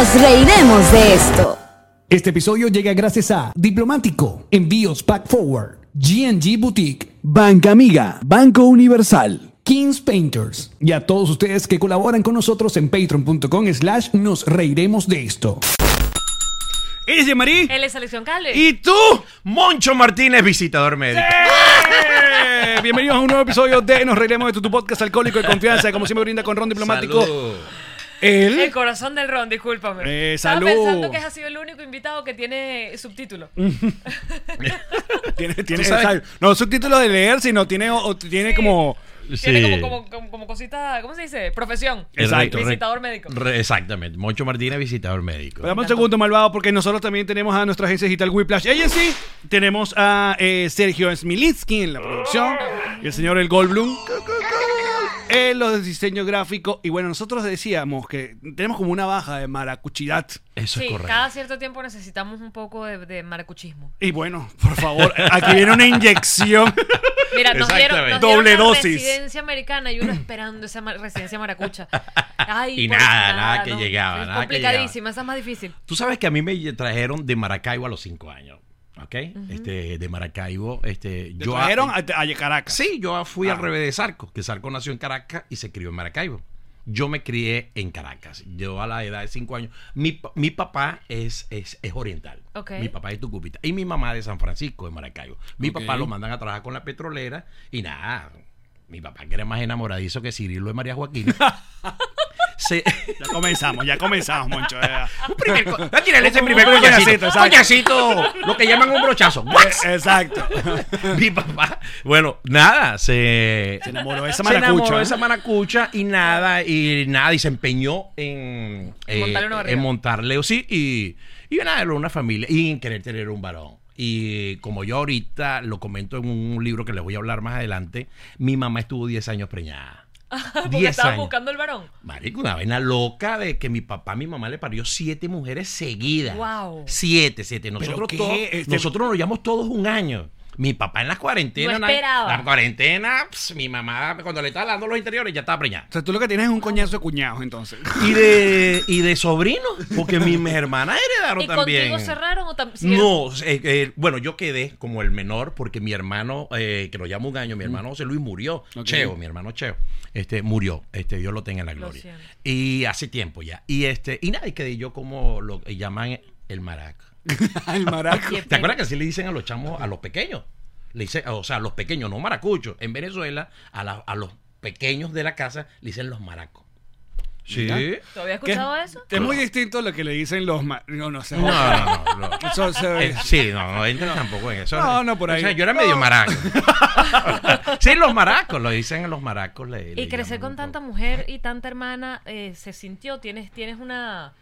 Nos reiremos de esto. Este episodio llega gracias a Diplomático, Envíos Pack Forward, GNG Boutique, Banca Amiga, Banco Universal. Kings Painters y a todos ustedes que colaboran con nosotros en patreon.com slash nos reiremos de esto. ¿Eres de Marí? Él es Selección Cale. Y tú, Moncho Martínez, visitador médico. Bienvenidos a un nuevo episodio de Nos reiremos de tu, tu podcast alcohólico de confianza, como siempre brinda con Ron Diplomático. Salud. El corazón del ron, discúlpame. Eh, Estaba salud. pensando que has sido el único invitado que tiene subtítulo. Tiene, tiene, ¿Tú sabes? exacto. No subtítulos de leer, sino tiene, o- tiene Sí. como... Tiene Sí. como, como, como, como cosita, ¿cómo se dice? Profesión. Exacto. Re- Visitador médico. re- exactamente. Moncho Martínez, visitador médico. Dame un segundo, malvado, porque nosotros también tenemos a nuestra agencia digital Whiplash Agency. Tenemos a eh, Sergio Smilitsky en la producción y el señor El Goldblum en los diseños gráficos. Y bueno, nosotros decíamos que tenemos como una baja de maracuchidad. Eso Sí, es correcto. cada cierto tiempo necesitamos un poco de, de maracuchismo. Y bueno, por favor, aquí viene una inyección. Mira, nos dieron, dieron Doble la dosis. residencia americana y uno esperando esa ma- residencia maracucha. Ay, Y nada, nada que ¿no? llegaba, Es nada que complicadísima, esa es más difícil. Tú sabes que a mí me trajeron de Maracaibo a los cinco años. ¿Ok? este, de Maracaibo. Este, Te yo trajeron a, a Caracas. Sí, yo fui Ah. al revés de Sarco, que Sarco nació en Caracas y se crió en Maracaibo. Yo me crié en Caracas. Yo a la edad de cinco años. Mi, mi papá es, es, es oriental. Ok. Mi papá es de Tucupita. Y mi mamá de San Francisco, de Maracaibo. Mi papá lo mandan a trabajar con la petrolera y nada. Mi papá, que era más enamoradizo que Cirilo de María Joaquina. se, Ya comenzamos, ya comenzamos, Moncho. ya. un primer co- tírale ese Un primer coñacito, coñacito. lo que llaman un brochazo. Eh, Exacto. Mi papá, bueno, nada, se, Se enamoró de esa se enamoró maracucha. de ¿eh? esa maracucha y nada, y nada, y se empeñó en, En montarle en montarle, sí, y, y nada, una familia, y en querer tener un varón. Y como yo ahorita lo comento en un libro que les voy a hablar más adelante, mi mamá estuvo 10 años preñada. Porque 10 estabas años. buscando el varón. Marico, una vaina loca de que mi papá, mi mamá le parió siete mujeres seguidas. Wow. Siete, siete. Nosotros, todos, Este- nosotros nos llevamos todos un año. Mi papá en las cuarentenas. No esperaba. La cuarentena, ps, mi mamá, cuando le estaba dando los interiores, ya estaba preñada. O sea, tú lo que tienes es un coñazo de cuñados, entonces. Y de, y de sobrino, porque mis hermanas heredaron ¿Y también. contigo cerraron o también? No, eh, eh, bueno, yo quedé como el menor porque mi hermano, eh, que lo llamo un año, mi hermano José Luis murió. Ok. Cheo, mi hermano Cheo, este, murió. Este, Dios lo tenga en la Lo gloria. siento. Y hace tiempo ya. Y este, y nada, y quedé yo como lo llaman el maraca. El maraco. ¿Te acuerdas que así le dicen a los chamos, a los pequeños? Le dice, o sea, a los pequeños, no maracuchos. En Venezuela, a, la- a los pequeños de la casa le dicen los maracos. Sí. ¿Tú habías escuchado eso? Es muy distinto a lo que le dicen los... ma- No, no sé. No, no, no. no. Eso se- Eh, sí, no, no entra tampoco en eso. No, no, por ahí. O sea, yo era medio maraco. sí, los maracos, lo dicen a los maracos. Le, le Y crecer con tanta mujer y tanta hermana eh, se sintió, tienes, tienes una,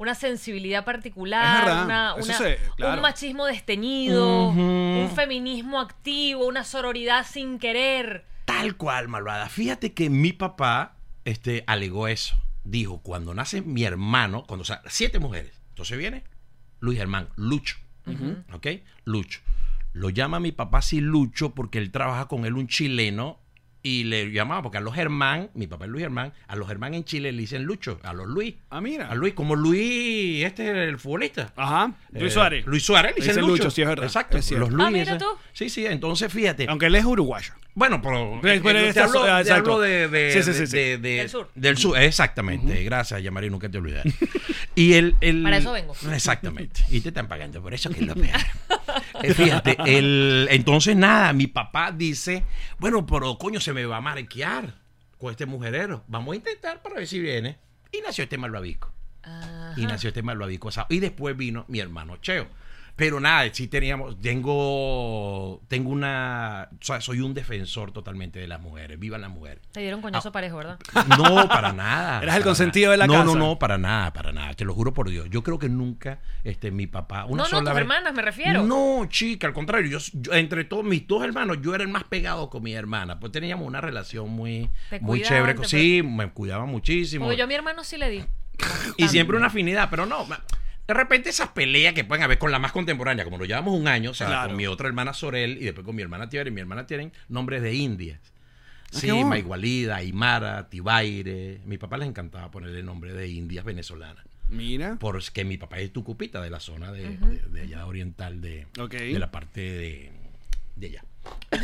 una sensibilidad particular, una, una- claro. un machismo desteñido, un feminismo activo, una sororidad sin querer. Tal cual, malvada. Fíjate que mi papá este, alegó eso. Dijo, cuando nace mi hermano, cuando o sea, siete mujeres. Entonces viene Luis Germán, Lucho. ¿Ok? Lucho. Lo llama mi papá así Lucho porque él trabaja con él un chileno y le llamaba, porque a los Germán, mi papá es Luis Germán, a los Germán en Chile le dicen Lucho, a los Luis. Ah, mira. A Luis, como Luis, este es el futbolista. Ajá. Luis Eh, Suárez. Luis Suárez, le dicen Lucho. Lucho, sí, es verdad. Exacto. Es los Luis. Ah, mira tú. Sí, sí, entonces fíjate. Aunque él es uruguayo. Bueno, pero, Pero- te hablo, te exacto. hablo de, de- Sí, sí, sí, de- sí. de- de- Del sur. Del sur, exactamente. Gracias, Yamari, nunca te olvidaré. Y el, el- Para eso vengo. Exactamente. Y te están pagando por eso que es lo peor. Eh, Fíjate, el, entonces nada, mi papá dice, bueno, pero coño, se me va a marquear con este mujerero. Vamos a intentar para ver si viene. Y nació este malvavisco. Ajá. Y nació este malvavisco. Y después vino mi hermano Cheo. Pero nada, sí teníamos, tengo, tengo una, o sea, soy un defensor totalmente de las mujeres. Vivan las mujeres. Te dieron coñazo parejo, ¿verdad? No, para nada. Eras el consentido nada. de la no, casa. No, no, para nada, para nada. Te lo juro por Dios. Yo creo que nunca, este, mi papá, una No, no, sola tus vez- hermanas, me refiero. No, chica, al contrario. Yo, yo- entre todos mis dos hermanos, yo era el más pegado con mi hermana. Pues teníamos una relación muy, Te muy cuidaban, chévere. Sí, me cuidaba muchísimo. Porque yo a mi hermano sí le di. Y siempre una afinidad, pero no. De repente esas peleas que pueden haber con la más contemporánea, como nos llevamos un año, o sea, Claro. con mi otra hermana Sorel y después con mi hermana Tiara, y mi hermana tienen nombres de indias. Ah, Sí, bueno. Maigualida, Aymara, Tibaire. Mi papá les encantaba ponerle nombre de indias venezolanas. Mira. Porque mi papá es tucupita de la zona de, de- de allá oriental de, Ok. de la parte de, de allá.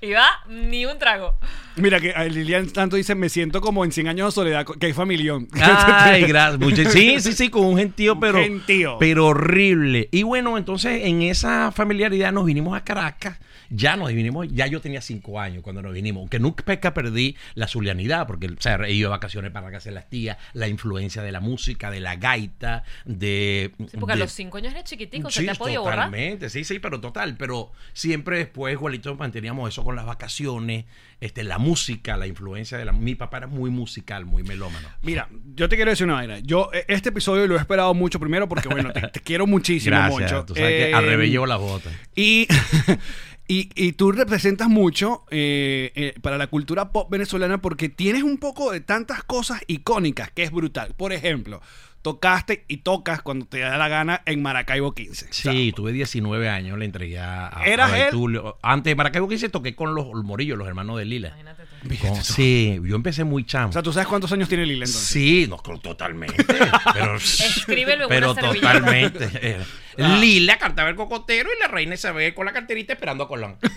Y va, ni un trago. Mira que Lilian tanto dice, me siento como en 100 años de soledad, que hay familión. Ay, gracias. Sí, sí, sí, con un gentío, pero, gentío. pero horrible. Y bueno, entonces en esa familiaridad nos vinimos a Caracas. Ya nos vinimos, ya yo tenía cinco años cuando nos vinimos, aunque nunca perdí la zulianidad, porque o sea, he ido de vacaciones para la casa de las tías, la influencia de la música, de la gaita, de... Sí, porque a los cinco años eres chiquitico, se Sí, te ha podido borrar. totalmente, sí, sí, pero total, pero siempre después, igualito, manteníamos eso con las vacaciones, este, la música, la influencia de la... Mi papá era muy musical, muy melómano. Mira, yo te quiero decir una vaina. Yo eh, este episodio lo he esperado mucho primero porque, bueno, te, te quiero muchísimo, Gracias, Moncho. tú sabes que al Eh, revés llevo las botas. Y, y, y tú representas mucho eh, eh, para la cultura pop venezolana porque tienes un poco de tantas cosas icónicas que es brutal. Por ejemplo, tocaste y tocas cuando te da la gana en Maracaibo 15. O sea, Sí, tuve 19 años, le entregué a, a- ¿Eras a él? Betulio. Antes de Maracaibo 15 toqué con los Morillos, los hermanos de Lila. Imagínate tú. Con- sí, yo empecé muy chamo. o sea, ¿tú sabes cuántos años tiene Lila entonces? Sí, no, totalmente. Pero, Escríbelo en pero una totalmente. Lila cantaba el cocotero y la reina Isabel con la carterita esperando a Colón.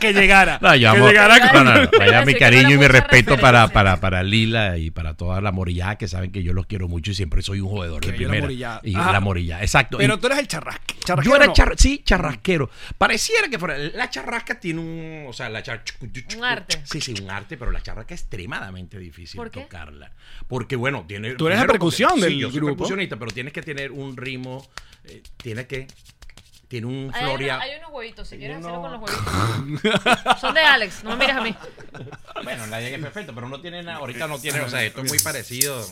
Que llegara. No, yo que amo- llegara No, no, no, vaya mi cariño y mi respeto para, para, para Lila y para toda la morillada que saben que yo los quiero mucho y siempre soy un jugador Que de yo la primera. morillada. Y Ajá. la morillada, exacto. Pero Y- tú eres el charrasque. yo era no. char- sí, charrasquero. Pareciera que fuera. La charrasca tiene un. O sea, la char- Un arte. Sí, sí, un arte, pero la charrasca es extremadamente difícil ¿Por qué? tocarla. Porque, bueno, tiene. Tú eres la percusión porque- del sí, yo soy grupo. percusionista, pero tienes que tener un ritmo. eh, tiene que. Tiene un Hay, floria. hay unos huevitos, si quieres Uno- hacerlo con los huevitos. Son de Alex, no me mires a mí. Bueno, nadie es perfecto, pero no tiene nada. Ahorita no tiene. O sea, esto es muy parecido.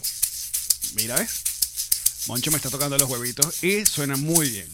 Mira, ¿ves? Moncho me está tocando los huevitos y suena muy bien.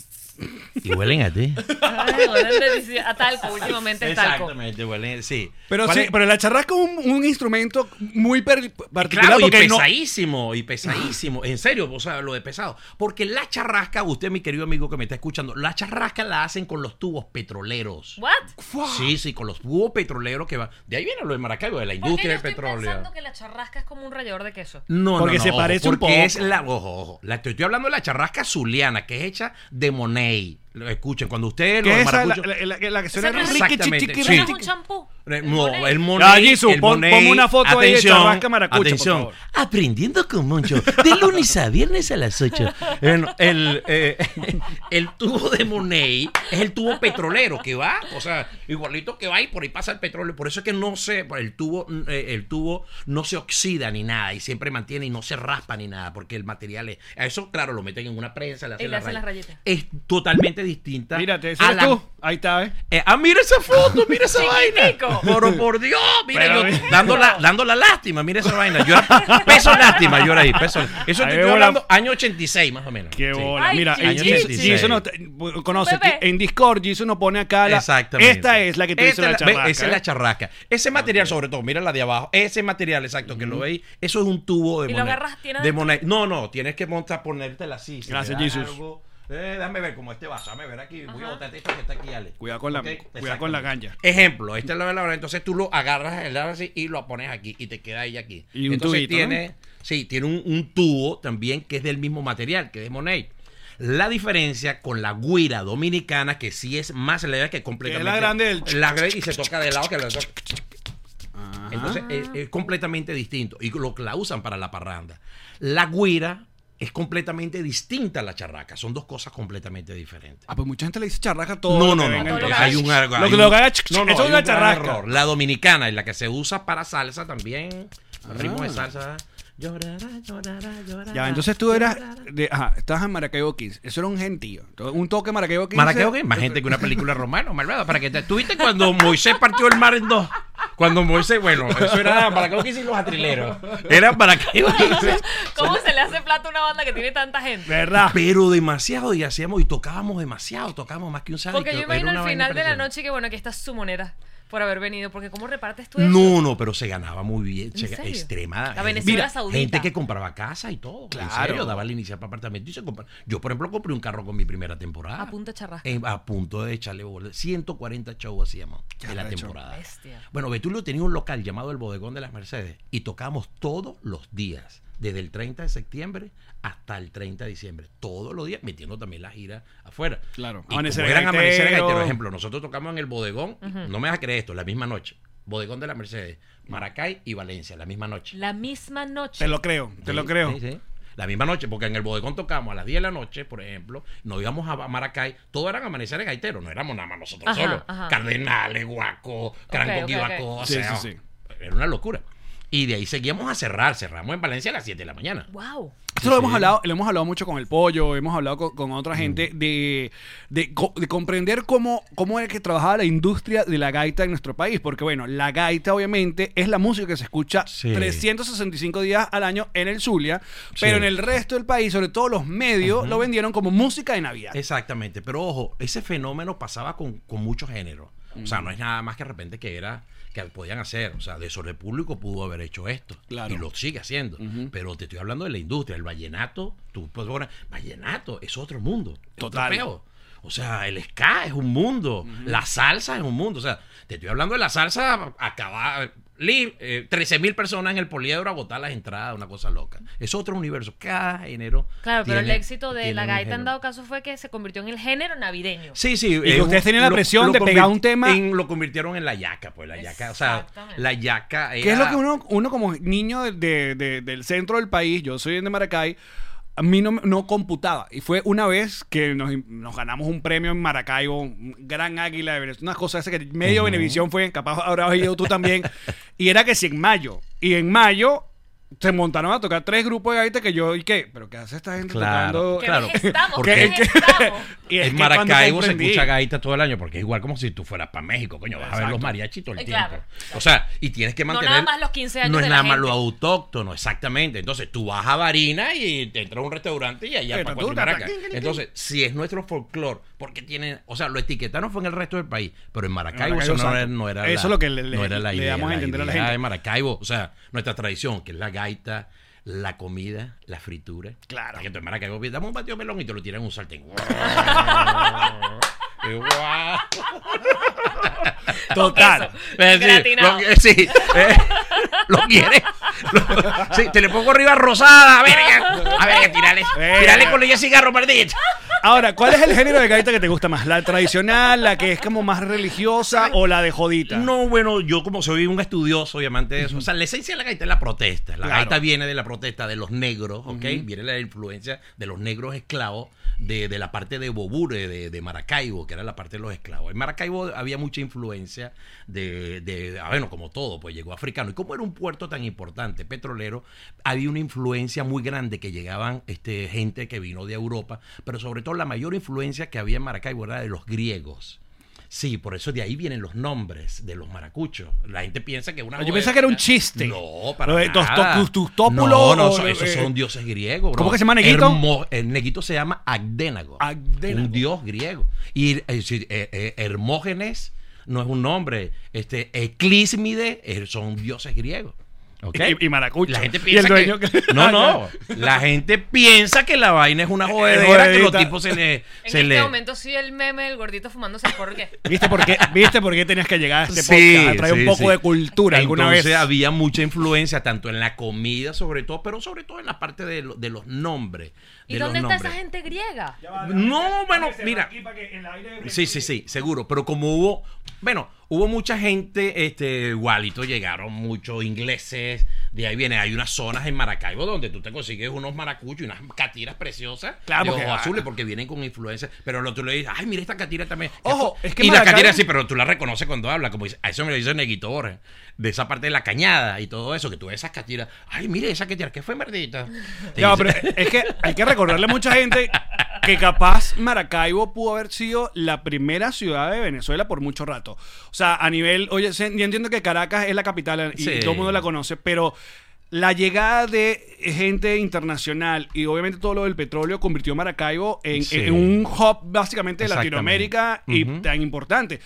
Y huelen a ti. Ay, huelen delicioso. A talco, últimamente es talco. Exactamente, huelen. Sí. Pero ¿Cuál sí, es? pero la charrasca es un, un instrumento muy per- particular Claro, y no, pesadísimo, y pesadísimo. En serio, o sea, lo de pesado. Porque la charrasca, usted, mi querido amigo que me está escuchando, la charrasca la hacen con los tubos petroleros. ¿What? Sí, sí, con los tubos petroleros que van. De ahí viene lo de Maracaibo, de la ¿Por qué industria del estoy petróleo. pensando que la charrasca es como un rallador de queso? No, Porque no, se no, parece un porque poco. es la, ojo, ojo, la, te estoy hablando de la charrasca zuliana, que es hecha de Monet. Lo Escuchen, cuando ustedes es esa, la, maracuchos- la- la- la que suena riqui, Exactamente, chiqui, sí. ¿No es riqui. un champú? Eh, ¿El No, Monet? el Monet. Jesús, el pon- Monet. ponme una foto ahí de charrasca maracucha, por Atención. favor. Aprendiendo con Moncho. De lunes a viernes a las 8. El, el, eh, el tubo de Monet es el tubo petrolero que va, o sea, igualito que va y por ahí pasa el petróleo. Por eso es que no se, el tubo, eh, el tubo no se oxida ni nada y siempre mantiene y no se raspa ni nada porque el material es. A eso, claro, lo meten en una prensa, le hacen, le las hacen las rayitas. rayitas. Es totalmente distinta. Mírate, ese a eres la- tú. Ahí está, ¿eh? eh, ah, mira esa foto, mira esa vaina. Pero por Dios, mira, Pero- yo dando la, dando la lástima, mira esa vaina. Yo era, peso lástima, yo era ahí, peso. Eso te estoy hablando la- año 86 más o menos. Qué Sí. bola. Ay, Mira, Año 86. Jisoo no te- conoce en Discord, Jisoo nos pone acá la Exactamente. Esta es la que tú dices la la- ve, charrasca. Esa es ¿eh? la charrasca. Ese material, sobre todo, mira la de abajo. Ese material, exacto, que lo veis, eso es un tubo de ¿Y lo agarras? ¿Tiene de. No, no, tienes que montar, ponértela así. Gracias, Jesus. algo- Eh, déjame ver como este vaso, déjame ver aquí. Voy a botar esto que está aquí, Ale. Cuidado con la- cuidado con la ganja. Ejemplo, esta es la verdad. Entonces tú lo agarras el lado así y lo pones aquí y te queda ahí aquí. Y un Entonces tubito, tiene, sí, tiene un, un tubo también que es del mismo material, que es de Monet. La diferencia con la guira dominicana, que sí es más leve que completamente. grande del- La grande y se toca de lado que la toca. Entonces es, es completamente distinto. Y lo que la usan para la parranda. La guira es completamente distinta a la charraca. Son dos cosas completamente diferentes. Ah, pues mucha gente le dice charrasca a todo. No, no, no. Hay un. Lo que lo haga, eso es una charrasca. error. La dominicana es la que se usa para salsa también. Ritmo de Ah. salsa. Llorará, llorará, llorará. Ya, entonces tú eras. De, ajá, estabas en Maracaibo 15. Eso era un gentío. Un toque Maracaibo 15. Maracaibo, ¿qué? Más gente que una película romana, malvada. Para que te. ¿Tuviste cuando Moisés partió el mar en dos? Cuando Moisés, bueno, eso era Maracaibo 15 y los atrileros. Era Maracaibo 15. ¿Cómo se le hace plata a una banda que tiene tanta gente? ¿Verdad? Pero demasiado, y hacíamos, y tocábamos demasiado, tocábamos más que un sádico. Porque yo imagino al final de la noche que, bueno, aquí está su moneda por haber venido. Porque ¿cómo repartes tú eso? No, no, pero se ganaba muy bien. ¿En se- serio? Extrema. La eh, Venezuela mira, Saudita. Gente que compraba casa y todo. Claro. En serio, daba la inicial para apartamento y se compra. Yo, por ejemplo, compré un carro con mi primera temporada. A punto de charrasca. Eh, a punto de echarle bola. 140 shows hacíamos en la temporada. Bestia. Bueno, Betulio tenía un local llamado El Bodegón de las Mercedes y tocábamos todos los días, desde el 30 de septiembre hasta el 30 de diciembre, todos los días, metiendo también la gira afuera. Claro. Y Amanecer como eran Gaitero. Amanecer Gaitero, por ejemplo, nosotros tocamos en el Bodegón, no me vas a creer esto, la misma noche. Bodegón de la Mercedes, Maracay y Valencia, la misma noche. La misma noche. Te lo creo, te Sí, lo creo. sí, sí. La misma noche, porque en el bodegón tocamos a las 10 de la noche, por ejemplo, nos íbamos a Maracay, todos eran amaneceres gaiteros, no éramos nada más nosotros Ajá, solos. ajá. Cardenales, Guaco, Cranco, ok, Quibaco, ok. o Sí, sea, sí, sí. era una locura. Y de ahí seguíamos a cerrar, cerramos en Valencia a las 7 de la mañana. Wow. Esto lo hemos sí. hablado, lo hemos hablado mucho con el pollo, hemos hablado con, con otra gente de, de, de comprender cómo, cómo es que trabajaba la industria de la gaita en nuestro país. Porque, bueno, la gaita, obviamente, es la música que se escucha Sí. 365 días al año en el Zulia, Sí. pero en el resto del país, sobre todo los medios, lo vendieron como música de Navidad. Exactamente, pero ojo, ese fenómeno pasaba con, con muchos géneros. O sea, no es nada más que de repente que era que podían hacer. O sea, Desorden Público pudo haber hecho esto. Claro. Y lo sigue haciendo. Pero te estoy hablando de la industria. El vallenato, tú puedes poner, vallenato es otro mundo. otro Total. peo. O sea, el ska es un mundo. La salsa es un mundo. O sea, te estoy hablando de la salsa acabada. 13 mil personas en el poliedro a botar las entradas, una cosa loca. Es otro universo. Cada género. Claro, pero el éxito de la gaita en dado caso fue que se convirtió en el género navideño. Sí, sí. Y eh, ustedes tenían la presión de pegar un tema- en- lo convirtieron en la yaca, pues la yaca. O sea, la yaca. ¿Qué es lo que uno, uno como niño de- de- de- del centro del país, yo soy de Maracay, a mí no, no computaba. Y fue una vez que nos, nos ganamos un premio en Maracaibo, un gran águila de Venezuela, unas cosas esas que medio Venevisión fue, capaz habrás ido tú también. y era que si en mayo. Y en mayo se montaron a tocar tres grupos de gaita que yo, ¿y qué? ¿Pero qué hace esta gente Claro, tocando? ¿Qué claro. estamos? Porque- es en que Maracaibo se escucha gaita todo el año, porque es igual como si tú fueras para México, coño, vas a ver los mariachis todo el Eh, tiempo. claro. O sea, y tienes que No mantener. nada más los 15 años No es de la nada más lo autóctono, exactamente. Entonces tú vas a Varina y te entras a un restaurante y allá Eh, para tú, Entonces, si es nuestro folclore, porque tienen. O sea, lo etiquetaron fue en el resto del país, pero en Maracaibo, Maracaibo, eso no era, no era Eso la, es lo que le- no era la le idea. damos a entender a la gente. de Maracaibo, o sea, nuestra tradición, que es la gaita, la comida, la fritura. Claro. Que tú en Maracaibo, dame un patio de melón y te lo tiran en un sartén. Total. Queso, Eh, sí, gratinado. lo, sí, eh, lo quiere. Lo- sí, te le pongo arriba rosada. A ver, a ver, tirale, tirale con ella cigarro, maldito. Ahora, ¿cuál es el género de gaita que te gusta más? ¿La tradicional, la que es como más religiosa o la de jodita? No, bueno, yo como soy un estudioso y amante de eso, o sea, la esencia de la gaita es la protesta. La Claro. gaita viene de la protesta de los negros, ¿ok? Viene la influencia de los negros esclavos de, de la parte de Bobure, de, de Maracaibo, que era la parte de los esclavos. En Maracaibo había mucha influencia de, de, ah, bueno, como todo, pues llegó africano. Y como era un puerto tan importante, petrolero, había una influencia muy grande que llegaban este, gente que vino de Europa, pero sobre todo la mayor influencia que había en Maracaibo era de los griegos. Sí, por eso de ahí vienen los nombres de los maracuchos. La gente piensa que una Yo pensaba que era un chiste. No, para de tos- nada. tustópulo No, no, so- esos eh, son dioses griegos. bro. ¿Cómo que se llama Neguito? Hermo- el Neguito se llama Agdénago. Agdénago. Un dios griego. Y eh, eh, eh, Hermógenes no es un nombre. Este, Eclísmide eh, son dioses griegos. Y- y maracucho. La gente Y el piensa dueño que... que- No, no. La gente piensa que la vaina es una jodedera, que los tipos se le... En se este le... momento sí el meme del gordito fumándose el porro que ¿Viste por qué, ¿Viste por qué tenías que llegar a este Sí, podcast? A traer un poco sí. de cultura alguna Entonces vez. había mucha influencia, tanto en la comida, sobre todo, pero sobre todo en la parte de, lo- de los nombres. ¿Y de dónde los está esa nombres. gente griega? No, bueno, mira. Sí, sí, sí, seguro. Pero como hubo. Bueno, hubo mucha gente, este, igualito llegaron muchos ingleses, de ahí viene, hay unas zonas en Maracaibo donde tú te consigues unos maracuchos y unas catiras preciosas Claro, de porque- ojos azules porque vienen con influencia, pero lo tú le dices, ay, mira esta catira también. Ojo, es que y la Maracaibo- catira sí, pero tú la reconoces cuando habla, como dice, a eso me lo dice Neguito Borges, de esa parte de la cañada y todo eso, que tú ves esas catiras, ay, mire esa catira, ¿qué fue, merdita? Dice- pero es que hay que recordarle a mucha gente que capaz Maracaibo pudo haber sido la primera ciudad de Venezuela por mucho rato. O sea, a nivel, oye, yo entiendo que Caracas es la capital y Sí. todo el mundo la conoce, pero la llegada de gente internacional y obviamente todo lo del petróleo convirtió a Maracaibo en, Sí. en un hub básicamente de. Latinoamérica y tan importante.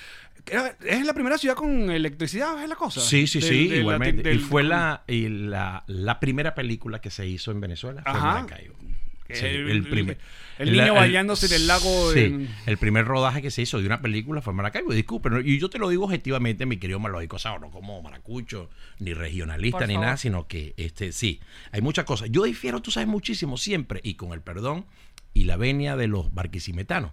¿Es la primera ciudad con electricidad? ¿Es la cosa? Sí, sí, sí, del- igualmente. del- y fue la, y la, la primera película que se hizo en Venezuela. Fue. Maracaibo. Sí, El- el, primer. el niño bañándose en el lago Sí, en- el primer rodaje que se hizo de una película fue Maracaibo. Disculpen, ¿no? y yo te lo digo objetivamente, mi querido Malógico Sao, no como maracucho, ni regionalista, Por ni favor. nada, sino que este sí, hay muchas cosas. Yo difiero, tú sabes, muchísimo siempre, y con el perdón y la venia de los barquisimetanos,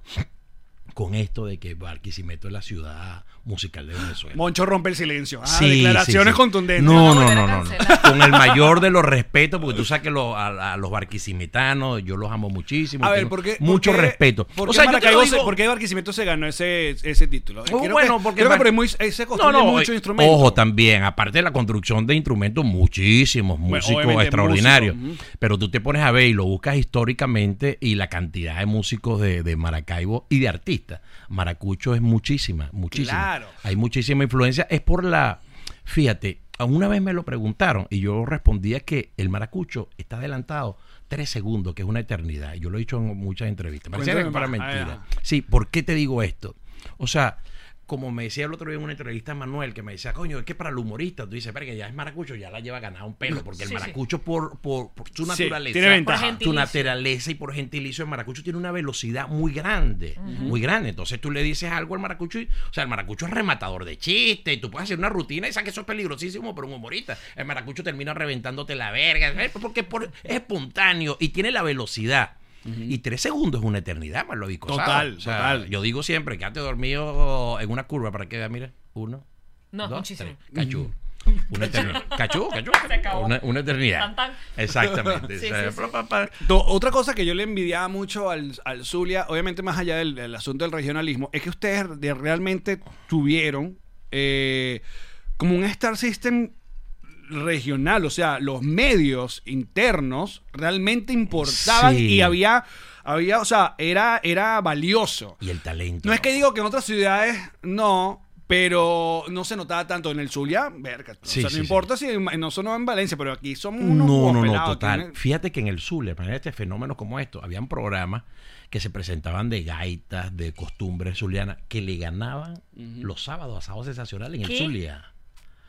con esto de que Barquisimeto es la ciudad musical de Venezuela. Moncho rompe el silencio. Ah, Sí, declaraciones sí, sí. contundentes. No, no, no, no. Con el mayor de los respetos, porque tú sabes que lo- a, a los barquisimetanos yo los amo muchísimo. A ver, tengo ¿por qué? Mucho respeto. ¿Por o qué, sea, se- digo- por qué Barquisimeto se ganó ese, ese título? Oh, Creo bueno, que, porque creo que Mar- por ahí muy- se construye No, no, mucho eh, instrumento. Ojo, también, aparte de la construcción de instrumentos, muchísimos músicos extraordinarios. Pero tú te pones a ver y lo buscas históricamente y la cantidad de músicos de, de Maracaibo y de artistas. Maracucho es muchísima, muchísima. Claro. Hay muchísima influencia. Es por la. Fíjate, una vez me lo preguntaron y yo respondía que el maracucho está adelantado tres segundos, que es una eternidad. Yo lo he dicho en muchas entrevistas. Cuéntame que para mentira. Ah, Sí, ¿por qué te digo esto? O sea, como me decía el otro día en una entrevista a Manuel, que me decía, coño, es que para el humorista, tú dices, pero que ya es maracucho, ya la lleva ganada un pelo, porque el Sí, sí. maracucho por, por, por su Sí, naturaleza, tiene ventaja. Por su naturaleza y por gentilicio, el maracucho tiene una velocidad muy grande, muy grande. Entonces tú le dices algo al maracucho, y, o sea, el maracucho es rematador de chistes, y tú puedes hacer una rutina y sabes que eso es peligrosísimo para un humorista. El maracucho termina reventándote la verga, ¿sabes? porque por- es espontáneo y tiene la velocidad. Y tres segundos es una eternidad, más lo digo. Total, total. Yo digo siempre, quédate dormido en una curva para que vea, mira, uno, No, dos, muchísimo. tres. Cachú. Una eternidad. Cachú, cachú. Se acabó. Una, una eternidad. Tan, tan. Exactamente. Sí, O sea, sí, sí. pa, pa, pa. Do- Otra cosa que yo le envidiaba mucho al, al Zulia, obviamente más allá del, del asunto del regionalismo, es que ustedes de- realmente tuvieron eh, como un Star System regional, o sea, los medios internos realmente importaban Sí. y había, había, o sea, era, era valioso. Y el talento. No es que digo que en otras ciudades no, pero no se notaba tanto en el Zulia, verga, o sea, sí, no sí. importa si en- no sonó en Valencia, pero aquí somos unos No, no, no, total. Fíjate que en el Zulia, para este fenómeno como esto, habían programas que se presentaban de gaitas, de costumbres zulianas, que le ganaban los sábados a sábados sensacionales en ¿Qué? el Zulia.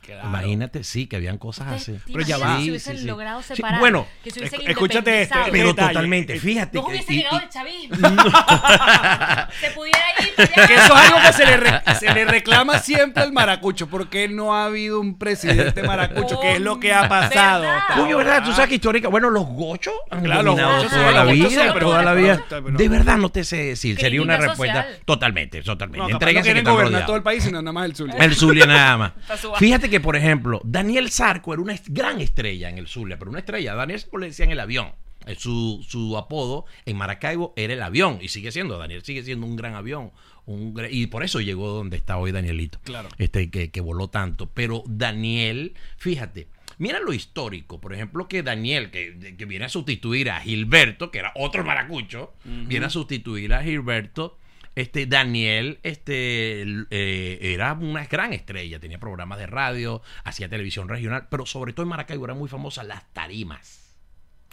Claro. Imagínate, sí, que habían cosas así. ¿Te Pero ya va. Si Sí, hubiesen sí, sí. logrado Sí, separar. bueno, que se hubiesen esc- escúchate este, Pero detalle. totalmente, fíjate. No que- hubiese y- llegado y- el chavismo. se pudiera ir allá. Que eso es algo que se le, re- se le reclama siempre al maracucho, porque no ha habido un presidente maracucho, que es lo que ha pasado. Coño, ¿verdad? Tú sabes que histórica. Bueno, los gochos han Claro, los gochos toda la vida, toda la vida. De verdad no te sé decir. Sería una respuesta social. totalmente, totalmente. No, capaz no Entréguense que quieren gobernar todo el país, sino nada más el Zulia. El Zulia nada más. Suave. Fíjate que, por ejemplo, Daniel Sarco era una gran estrella en el Zulia, pero una estrella. Daniel Sarco le decían el avión. Eh, Su, su apodo en Maracaibo era el avión y sigue siendo. Daniel sigue siendo un gran avión. Un y por eso llegó donde está hoy Danielito. Claro. Este, que, que voló tanto. Pero Daniel, fíjate, mira lo histórico. Por ejemplo, que Daniel, que, que viene a sustituir a Gilberto, que era otro maracucho, viene a sustituir a Gilberto. Este Daniel este, eh, era una gran estrella, tenía programas de radio, hacía televisión regional, pero sobre todo en Maracaibo era muy famosa las tarimas.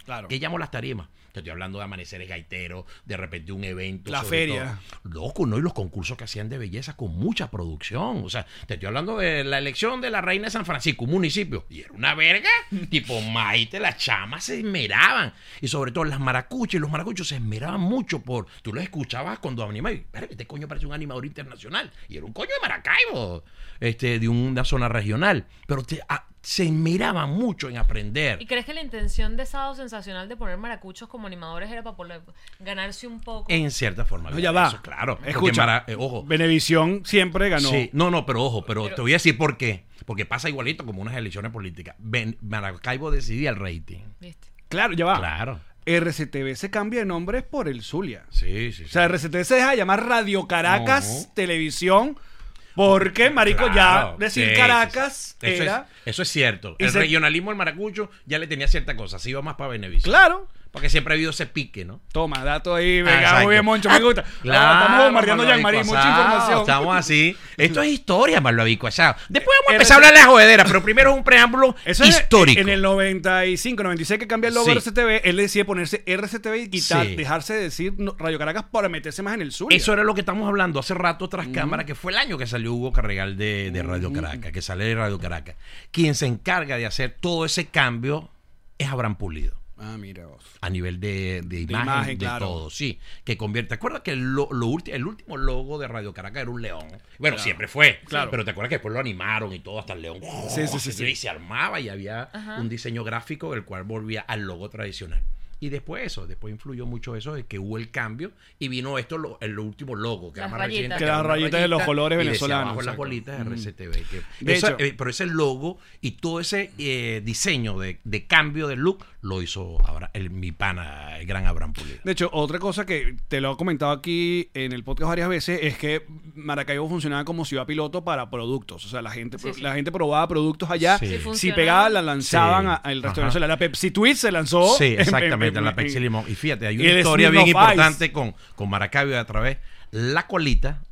Claro. ¿Qué llamo las tarimas? Te estoy hablando de amaneceres gaiteros, de repente un evento. La feria. todo. Loco, ¿no? Y los concursos que hacían de belleza con mucha producción. O sea, te estoy hablando de la elección de la reina de San Francisco, un municipio. Y era una verga. tipo Maite, las chamas se esmeraban. Y sobre todo las maracuchas. Y los maracuchos se esmeraban mucho por. Tú los escuchabas cuando animaban. Y, "Verga, este coño parece un animador internacional. Y era un coño de Maracaibo. Este, de una zona regional. Pero te, ah, se esmeraban mucho en aprender. ¿Y crees que la intención de Sábado Sensacional de poner maracuchos como animadores era para poder ganarse un poco? En cierta forma. No, ya va. Eso, claro. Escucha. Mara- eh, ojo. Venevisión siempre ganó. Sí, no, no, pero ojo, pero, Pero- te voy a decir por qué. Porque pasa igualito como unas elecciones políticas. Ben- Maracaibo decidía el rating. ¿Viste? Claro, ya va. Claro. RCTV se cambia de nombre por el Zulia. Sí, sí, sí. O sea, RCTV se deja de llamar Radio Caracas No. Televisión porque, marico, Claro, ya decir sí, Caracas sí, sí. Eso era... Es, eso es cierto. Y el se- regionalismo del maracucho ya le tenía cierta cosa. Se iba más para Benevisión. Claro. Porque siempre ha habido ese pique, ¿no? Toma, dato ahí, venga, Ah, exacto. muy bien, Moncho, me gusta. Claro, Ah, estamos bombardeando Jean-Marie, Abico mucha información. Estamos así. Esto es historia, Marlo Abico asado. Después vamos a Eh, empezar a hablar de la jodedera, pero primero es un preámbulo Eso histórico. en el 95, 96 que cambia el logo Sí. RCTV, él decide ponerse RCTV y quitar, Sí. dejarse de decir Radio Caracas para meterse más en el Zulia. Eso era lo que estamos hablando hace rato tras cámara, que fue el año que salió Hugo Carregal de, de Radio Caracas, que sale de Radio Caracas. Quien se encarga de hacer todo ese cambio es Abraham Pulido. Ah, mira vos. A nivel de, de imagen, de, imagen, claro. todo, sí. Que convierte. ¿Te acuerdas que el, lo- lo ulti- el último logo de Radio Caracas era un león? Bueno, siempre fue. Claro. Pero te acuerdas que después lo animaron y todo hasta el león. Sí, sí, sí, sí. Y se armaba y había un diseño gráfico el cual volvía al logo tradicional. Y después eso, después influyó mucho eso de que hubo el cambio y vino esto, lo- el último logo, que Las era más rayitas. reciente. Que era las rayitas de los colores y venezolanos, abajo las bolitas de Mm. RCTV. que- De eso- hecho- eh, pero ese logo y todo ese eh, diseño de, de cambio de look lo hizo ahora el, mi pana, el gran Abraham Pulido. De hecho, otra cosa que te lo he comentado aquí en el podcast varias veces es que Maracaibo funcionaba como ciudad piloto para productos. O sea, la gente, Sí, sí. la gente probaba productos allá. Sí. Si pegaba, la lanzaban al resto de Ajá. Venezuela. La Pepsi Twist se lanzó. Sí, en- exactamente, la Limón. Y fíjate, hay una historia bien importante con, con Maracaibo a través. La colita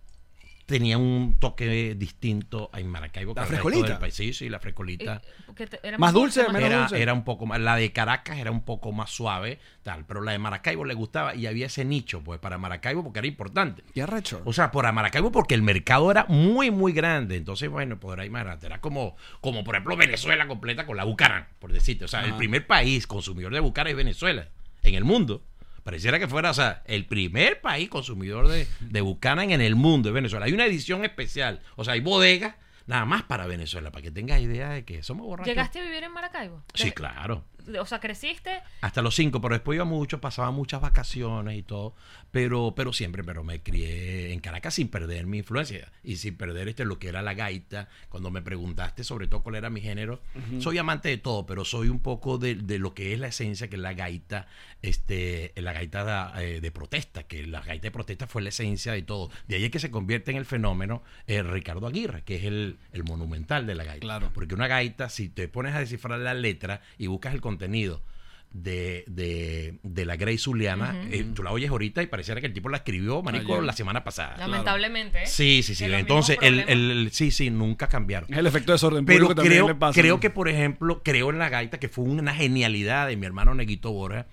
tenía un toque distinto en Maracaibo. que ¿La frescolita? país. Sí, sí, la frescolita. Eh, porque te- era Más dulce, más menos Era, dulce. era un poco más, la de Caracas era un poco más suave, tal, pero la de Maracaibo le gustaba y había ese nicho, pues, para Maracaibo porque era importante. ¿Qué arrecho? O sea, para Maracaibo porque el mercado era muy, muy grande. Entonces, bueno, podrá imaginarte. Era como, como por ejemplo, Venezuela completa con la Bucaran, por decirte. O sea, el primer país consumidor de Bucaran es Venezuela, en el mundo. Pareciera que fuera, o sea, el primer país consumidor de, de Buchanan en el mundo es Venezuela. Hay una edición especial. O sea, hay bodegas nada más para Venezuela, para que tengas idea de que somos borrachos. ¿Llegaste a vivir en Maracaibo? Sí, claro. O sea, creciste. Hasta los cinco, pero después iba mucho, pasaba muchas vacaciones y todo, pero, pero siempre, pero me crié en Caracas sin perder mi influencia y sin perder este lo que era la gaita. Cuando me preguntaste sobre todo cuál era mi género, soy amante de todo, pero soy un poco de, de lo que es la esencia, que es la gaita, este, la gaita de, eh, de protesta, que la gaita de protesta fue la esencia de todo. De ahí es que se convierte en el fenómeno eh, Ricardo Aguirre, que es el, el monumental de la gaita. Claro. Porque una gaita, si te pones a descifrar la letra y buscas el contenido de, de, de la Grey Zuliana, eh, tú la oyes ahorita y pareciera que el tipo la escribió, marico, Ayer. la semana pasada. Lamentablemente. ¿eh? Sí, sí, sí. Entonces, el, el- sí, sí, nunca cambiaron. Es el efecto de desorden Pero público que también creo, le pasa. creo que, por ejemplo, creo en la gaita, que fue una genialidad de mi hermano Neguito Borja,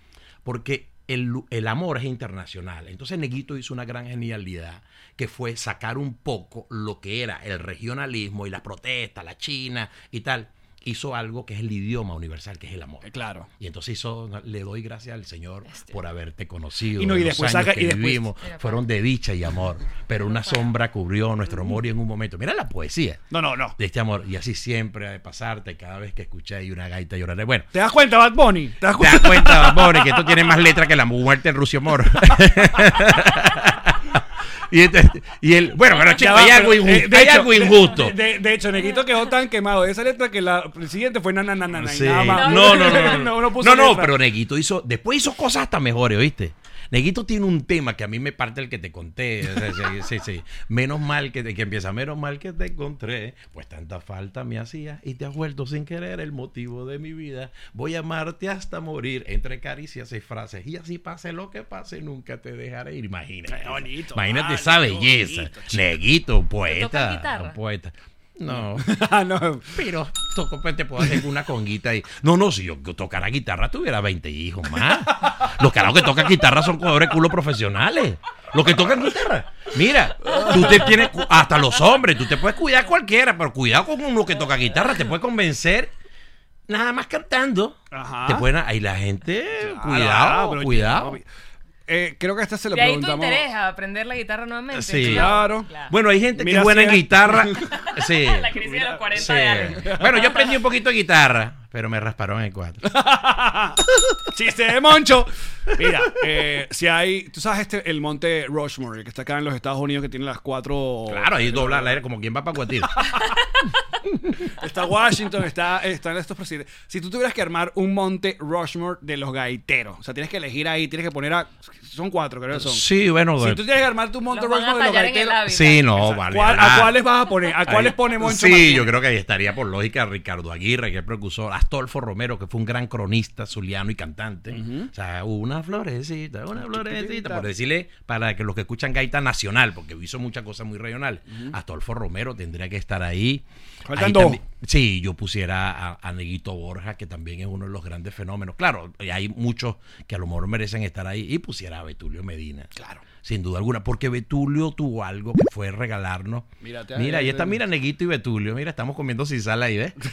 porque el, el amor es internacional. Entonces Neguito hizo una gran genialidad, que fue sacar un poco lo que era el regionalismo y las protestas, la China y tal. Hizo algo que es el idioma universal, que es el amor. Eh, Claro. Y entonces hizo, le doy gracias al Señor Este. por haberte conocido. Y no, y Los después años saca- que y después- vivimos fueron de dicha y amor, pero una sombra cubrió nuestro amor y en un momento. Mira la poesía No, no, no. de este amor. Y así siempre ha de pasarte cada vez que escuché una gaita lloraré. Bueno, ¿Te das cuenta, Bad Bunny? ¿Te das te das cuenta? cuenta, amor, que esto tiene más letra que la muerte en Rucio Moro. y, este- y el, bueno, pero chico, va, hay algo eh, injusto. hay algo injusto. De, hecho, Neguito quedó tan quemado de esa letra que la el siguiente fue na, na, na, na, na, y nada más. No, no, no. No, no, puso no, letra. pero Neguito hizo, después hizo cosas hasta mejores, ¿oíste? Neguito tiene un tema que a mí me parte el que te conté. o sea, Sí, sí, sí. Menos mal que, te- que empieza, menos mal que te encontré, pues tanta falta me hacía y te has vuelto sin querer el motivo de mi vida. Voy a amarte hasta morir entre caricias y frases y así pase lo que pase, nunca te dejaré ir. Imagínate. Qué bonito, Imagínate vale, esa belleza. bonito. Neguito, poeta. poeta. No. Ah, no. Pero toco, pues, te puedo hacer una conguita ahí. No, no, si yo tocara guitarra tuviera 20 hijos más. Los carajos que tocan guitarra son jugadores culo profesionales. Los que tocan guitarra. Mira, tú te tienes, hasta los hombres, tú te puedes cuidar cualquiera, pero cuidado con uno que toca guitarra, te puede convencer nada más cantando. Ajá. Te pueden, ahí la gente, Ah, cuidado, pero- cuidado. Eh, creo que esta se lo De ahí tu preguntamos. interés a aprender la guitarra nuevamente. Sí. Claro. Bueno, hay gente que Mira, es buena en guitarra. Sí. La crisis de los 40 Sí. de años. Bueno, yo aprendí un poquito de guitarra, pero me rasparon en cuatro. Chiste de Moncho. Mira, eh, si hay. Tú sabes, este, el monte Rushmore, que está acá en los Estados Unidos, que tiene las cuatro. Claro, ahí dobla la aire como quien va para Cuatiro. Está Washington, está, están estos presidentes. Si tú tuvieras que armar un monte Rushmore de los gaiteros, o sea, tienes que elegir ahí, tienes que poner a. Son cuatro, creo que son. Sí, bueno. Si tú tienes que armar tu monte Los Rushmore de los el gaiteros. Sí, no, vale. ¿Cuál- ¿A cuáles vas a poner? ¿A cuáles Ahí- pone Moncho Sí, yo creo que ahí estaría por lógica Ricardo Aguirre, que es precursor, Astolfo Romero, que fue un gran cronista zuliano y cantante. O sea, una florecita, una florecita, por decirle, para que los que escuchan gaita nacional, porque hizo muchas cosas muy regionales. Astolfo Romero tendría que estar ahí. Ahí también- sí, yo pusiera a, a Neguito Borja, que también es uno de los grandes fenómenos. Claro, hay muchos que a lo mejor merecen estar ahí, y pusiera a Betulio Medina. Claro. Sin duda alguna, porque Betulio tuvo algo que fue regalarnos. Mírate Mira, ahí está, mira Neguito y Betulio. Mira, estamos comiendo sin sal ahí, ¿ves?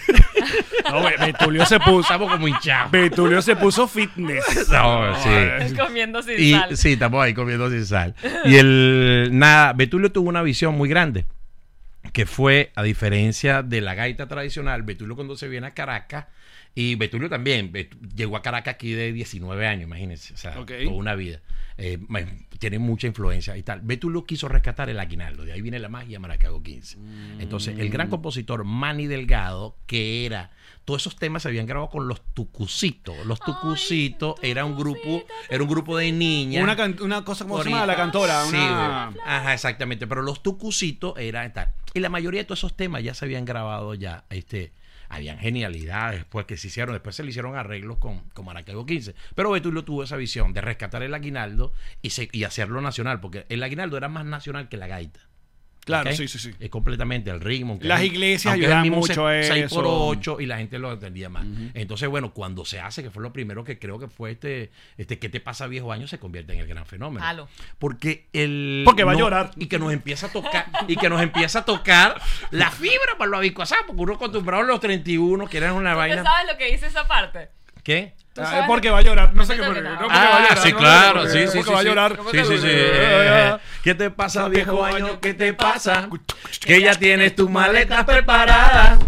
No, Be- Betulio se puso. Estamos como hinchados. Betulio se puso fitness. No, sí. Comiendo sin Y, sal. sí, estamos ahí comiendo sin sal. Y el nada, Betulio tuvo una visión muy grande. Que fue, a diferencia de la gaita tradicional, Betulio cuando se viene a Caracas, y Betulio también, llegó a Caracas aquí de 19 años, imagínense, o sea, Ok. toda una vida. Eh, tiene mucha influencia y tal. Betulio quiso rescatar el aguinaldo, de ahí viene la magia Maracago 15. Entonces, el gran compositor Manny Delgado, que era, todos esos temas se habían grabado con los Tucucitos. Los Tucucitos era un grupo, era un grupo de niñas. Una, can- una cosa, ¿cómo se llama? La cantora. Sí, Una... Ajá, exactamente. Pero los tucucitos eran tal. Y la mayoría de todos esos temas ya se habían grabado ya. Este, habían genialidades pues que se hicieron. Después se le hicieron arreglos con, con Maracaibo 15. Pero Betulio tuvo esa visión de rescatar el aguinaldo y, se- y hacerlo nacional. Porque el aguinaldo era más nacional que la gaita. Claro, sí, sí, sí. Es completamente el ritmo. Las es- iglesias ayudan mismo mucho a seis- seis por eso. ocho y la gente lo entendía más. Entonces, bueno, cuando se hace, que fue lo primero que creo que fue este, este ¿qué te pasa viejo año? Se convierte en el gran fenómeno. Halo. Porque el. Porque va a llorar. Y que nos empieza a tocar, y que nos empieza a tocar la fibra para lo aviscoasado, porque uno acostumbrado a los 31, que eran una ¿Tú vaina. sabes lo que dice esa parte? ¿Qué? ¿Tú Ah, porque va a llorar. No sé qué. Porque- No no. porque va a Ah, llorar. sí, no, claro, porque- sí, sí, porque sí, va a llorar. Sí, sí, sí. ¿Qué te pasa, viejo año? ¿Qué te pasa? Que ya tienes tus maletas preparadas.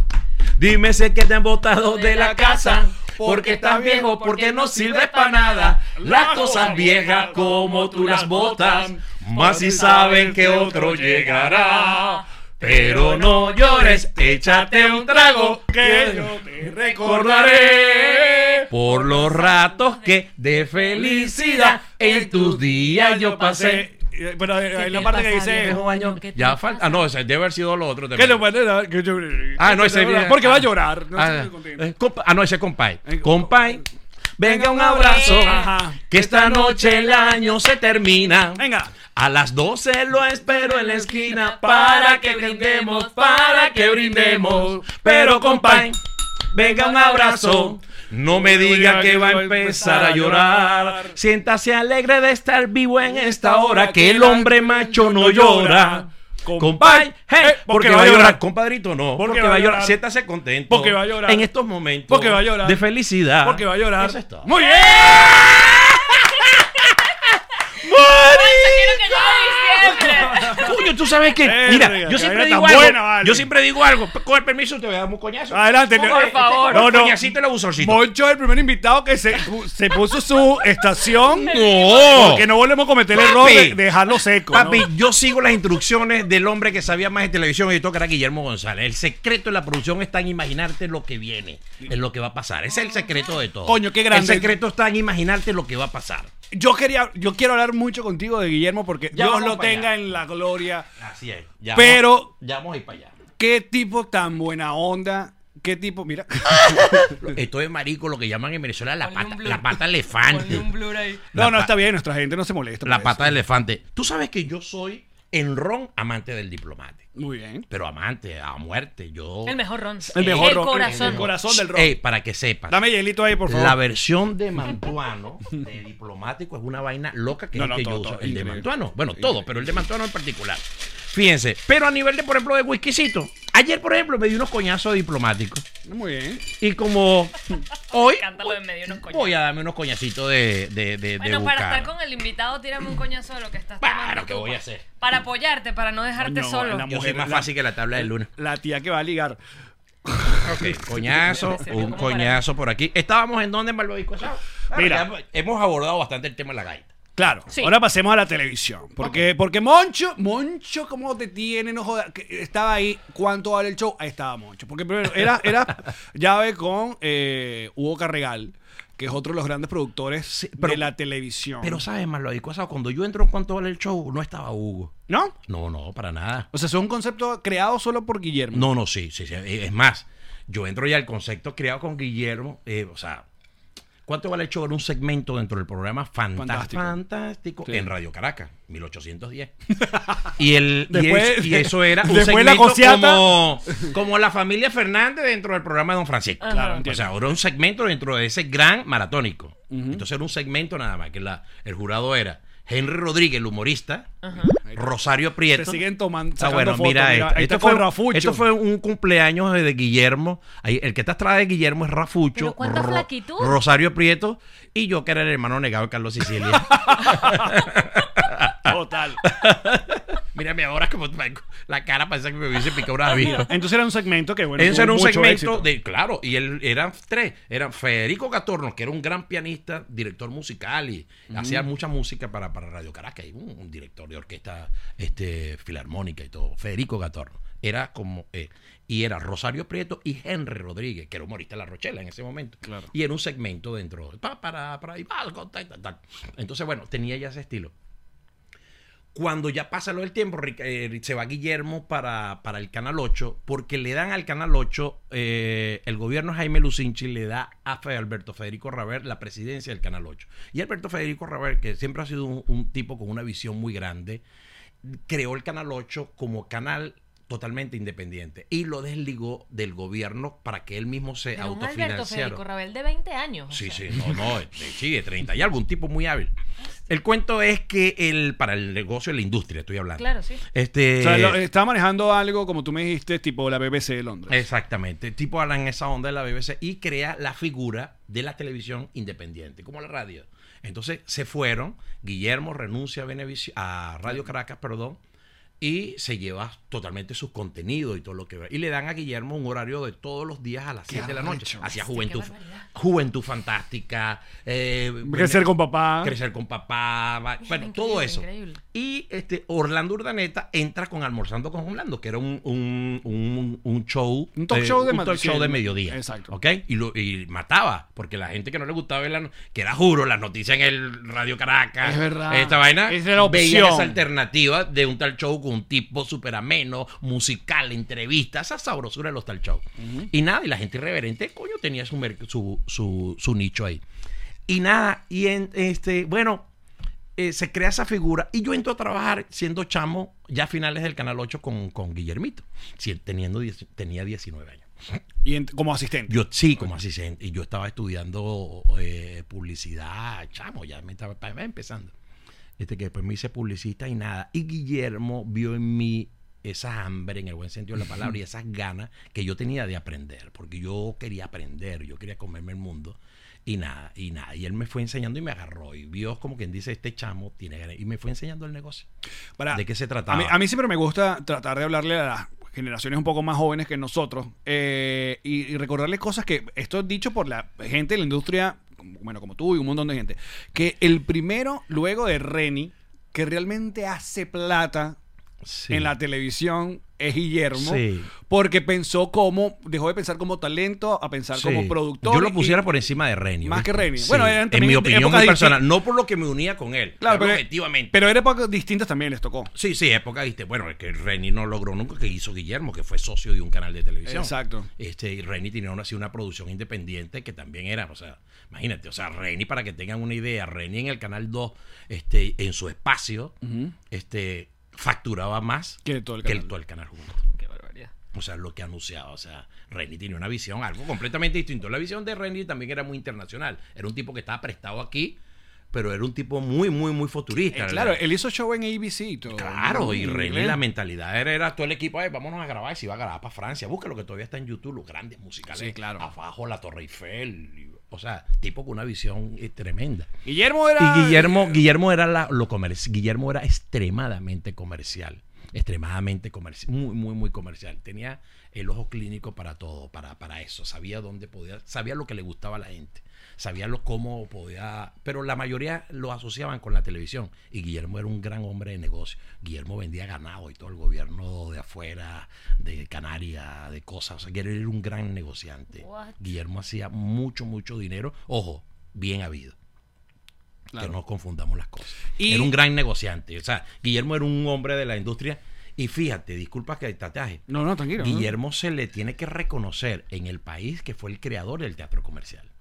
Dime si es que te han botado de la casa. Porque estás viejo, porque no sirves para nada. Las cosas viejas como tú las botas. Más si saben que otro llegará. Pero no llores, échate un trago Que yo te recordaré por los ratos que de felicidad en tus días yo pasé. Eh, Pero eh, ¿Qué hay la te parte que dice. Ya falta. Ah, no, ese debe haber sido lo otro. Que lo puede dar, que yo- Ah, no, ese Porque va a ah, llorar. No ah, eh, ah, no, ese es compay. Eh, Compay, venga un abrazo. Ajá. Que esta noche el año se termina. Venga. A las 12 lo espero en la esquina para que brindemos, para que brindemos. Pero compay, venga un abrazo. No me diga que va a empezar a llorar. Siéntase alegre de estar vivo en esta hora, que el hombre macho no llora. Compay, hey, porque va a llorar. Compadrito, no. Porque va a llorar. Siéntase contento. Porque va a llorar. En estos momentos. Porque va a llorar. De felicidad. Porque va a llorar. Eso. Muy bien. Quiero que. Coño, tú sabes que. Verga, Mira, yo siempre digo tan algo. Yo siempre digo algo. Con el permiso te voy a dar un coñazo. Adelante. Por favor. No, no. Coñacito el abusorcito. Moncho es el primer invitado que se, se puso su estación. No. Porque no volvemos a cometer el error de de dejarlo seco. ¿no? Papi, yo sigo las instrucciones del hombre que sabía más de televisión y todo, que era Guillermo González. El secreto de la producción está en imaginarte lo que viene, en lo que va a pasar. Ese es el secreto de todo. Coño, qué grande. El secreto está en imaginarte lo que va a pasar. Yo quería, yo quiero hablar mucho contigo de Guillermo porque Ya Dios lo tenga allá. en la gloria. Así es. Ya Pero- vamos- ya vamos a ir para allá. Qué tipo tan buena onda. Qué tipo, mira. Esto es marico, lo que llaman en Venezuela la pata, la pata Ponle elefante. un blur ahí. No, no, está bien, nuestra gente no se molesta. La pata de eso. elefante. Tú sabes que yo soy en ron amante del diplomático. Muy bien. Pero amante, a muerte. Yo. El mejor ron. El mejor el ron, corazón. el corazón del ron. Ey, para que sepas. Dame hielito ahí, por favor. La versión de Mantuano, de diplomático, es una vaina loca que No, es no, que todo, yo uso. todo, El de. Mantuano. Bueno, todo, pero el de Mantuano en particular. Fíjense. Pero a nivel de, por ejemplo, de whiskycito, Ayer, por ejemplo, me dio unos coñazos diplomáticos. Muy bien. Y como hoy Cántalo de medio unos coñazos. voy a darme unos coñacitos de, de, de, de Bueno, para buscar. estar con el invitado, tírame un coñazo de lo que estás Claro, tomando ¿qué tú, voy a pa- hacer? Para apoyarte, para no dejarte Coño, solo. la Yo soy mujer, más la- fácil que la tabla del lunes. La tía que va a ligar. Ok, coñazo, un como coñazo por aquí. Estábamos en donde en? Claro, Mira. hemos abordado bastante el tema de la gaita. Claro, Sí. ahora pasemos a la televisión. Porque, porque Moncho, Moncho, ¿cómo te tiene? No joda, que estaba ahí, ¿cuánto vale el show? Ahí estaba Moncho. Porque primero era, era llave con eh, Hugo Carregal, que es otro de los grandes productores pero- de la televisión. Pero sabes, Malvavisco Asado, cuando yo entro en cuanto vale el show, no estaba Hugo. ¿No? No, no, para nada. O sea, es un concepto creado solo por Guillermo. No, no, sí, sí, sí. Es más, yo entro ya al concepto creado con Guillermo, eh, o sea, ¿cuánto vale el show? Era un segmento dentro del programa Fantástico, Fantástico. Sí. en Radio Caracas, 1810. y, el, y es- y eso era un la segmento como, como la familia Fernández dentro del programa de Don Francisco. Claro, O sea, era un segmento dentro de ese gran maratónico. Entonces era un segmento nada más, que la, el jurado era Henry Rodríguez, el humorista, Rosario Prieto. Se siguen tomando. Ah, bueno, fotos, mira, esto. Esto fue, Rafucho. esto fue un cumpleaños de, Guillermo. El que está atrás de Guillermo es Rafucho. Pero cuánta flaquitud. Rosario Prieto. Y yo, que era el hermano negado de Carlos Sicilia. Total. Mírame ahora como la cara parece que me hubiese picado una avispa. Entonces era un segmento que, bueno. Tuvo era un segmento éxito. de, claro, y él eran tres, eran Federico Catorno, que era un gran pianista, director musical y hacía mucha música para, para Radio Caracas, y un, un director de orquesta este filarmónica y todo, Federico Catorno. Era como él. Y era Rosario Prieto y Henry Rodríguez, que era humorista de La Rochela en ese momento. Claro. Y era un segmento dentro, pa, para, para, y tal, tal, tal. Entonces, bueno, tenía ya ese estilo. Cuando ya pasa lo del tiempo, eh, se va Guillermo para, para el Canal 8, porque le dan al Canal 8, eh, el gobierno Jaime Lucinchi le da a Alberto Federico Raver la presidencia del Canal 8. Y Alberto Federico Raver, que siempre ha sido un, un tipo con una visión muy grande, creó el Canal 8 como canal totalmente independiente y lo desligó del gobierno para que él mismo se Pero un Alberto autofinanciara. Federico Rabel de 20 años. Sí, sea. sí, no, no, de- sí, de 30 y algo, un tipo muy hábil. El cuento es que el, para el negocio de la industria, estoy hablando. Claro, sí. Este, O sea, lo- estaba manejando algo, como tú me dijiste, tipo la BBC de Londres. Exactamente. Tipo habla en esa onda de la BBC y crea la figura de la televisión independiente, como la radio. Entonces se fueron, Guillermo renuncia a Radio Caracas, perdón, y se lleva totalmente sus contenidos y todo lo que y le dan a Guillermo un horario de todos los días a las Qué 7 de la noche. Hacía juventud, juventud fantástica, eh, Crecer con papá. crecer con papá, bueno, todo eso. increíble. Y este Orlando Urdaneta entra con Almorzando con Orlando, que era un, un, un, un show. Un talk show de un talk show de mediodía. Exacto. ¿Ok? Y, lo, y mataba, porque la gente que no le gustaba ver la que era juro, las noticias en el Radio Caracas. Es verdad. Esta vaina. Esa era la opción. esa alternativa de un tal show con un tipo súper ameno, musical, entrevista, esa sabrosura de los tal show. Y nada, y la gente irreverente, coño, tenía su, su, su, su nicho ahí. Y nada, y en este, bueno, eh, se crea esa figura y yo entro a trabajar siendo chamo ya a finales del Canal 8 con, con Guillermito, si- teniendo, dieci- tenía 19 años. Y en- como asistente. Yo sí, como asistente, y yo estaba estudiando eh, publicidad, chamo, ya me estaba, estaba empezando. Este que después me hice publicista y nada. Y Guillermo vio en mí esa hambre, en el buen sentido de la palabra, y esas ganas que yo tenía de aprender, porque yo quería aprender, yo quería comerme el mundo. Y nada, y nada. Y él me fue enseñando y me agarró. Y vio como quien dice, este chamo tiene ganas. Y me fue enseñando el negocio. Para- ¿De qué se A trataba? mí, a mí siempre me gusta tratar de hablarle a las generaciones un poco más jóvenes que nosotros eh, y, y recordarles cosas que esto es dicho por la gente de la industria, como- bueno, como tú y un montón de gente, que el primero, luego de Reni, que realmente hace plata Sí. en la televisión es Guillermo, Sí. porque pensó como, dejó de pensar como talento a pensar Sí. como productor. Yo lo y- pusiera por encima de Reni. Más que Reni. Sí. Bueno, eran en mi opinión épocas muy personal. distintas. No por lo que me unía con él. Claro, pero, objetivamente. pero eran épocas distintas también les tocó. Sí, sí, época, viste. Bueno, es que Reni no logró nunca que hizo Guillermo, que fue socio de un canal de televisión. Exacto. Este, y Reni tenía una, así una producción independiente que también era, o sea, imagínate, o sea, Reni, para que tengan una idea, Reni en el canal 2, este, en su espacio, este, facturaba más Que todo el que canal. todo el canal junto. Qué barbaridad. O sea, lo que anunciaba. O sea, Renny tenía una visión, algo completamente distinto. La visión de Renny también era muy internacional. Era un tipo que estaba prestado aquí pero era un tipo muy, muy, muy Eh, futurista. claro, ¿verdad? él hizo show en ABC y todo. Claro, y En René, la mentalidad era, era todo el equipo, "Ay, vámonos a grabar, y se iba a grabar para Francia. Busca lo que todavía está en YouTube, los grandes musicales. Sí, claro. Abajo, la Torre Eiffel. O sea, tipo con una visión eh, tremenda. Guillermo era. Y Guillermo, Guillermo era la- lo comerci- Guillermo era extremadamente comercial. Extremadamente comercial. Muy, muy, muy comercial. Tenía el ojo clínico para todo, para, para eso. Sabía dónde podía, sabía lo que le gustaba a la gente. Sabía lo cómo podía. Pero la mayoría lo asociaban con la televisión. Y Guillermo era un gran hombre de negocio. Guillermo vendía ganado y todo el gobierno de afuera, de Canarias, de cosas. O sea, Guillermo era un gran negociante. What? Guillermo hacía mucho, mucho dinero. Ojo, bien habido Claro. que no confundamos las cosas. Y- Era un gran negociante. O sea, Guillermo era un hombre de la industria. Y fíjate, disculpa que tataje. No, no, tranquilo. ¿no? Guillermo se le tiene que reconocer en el país que fue el creador del teatro comercial.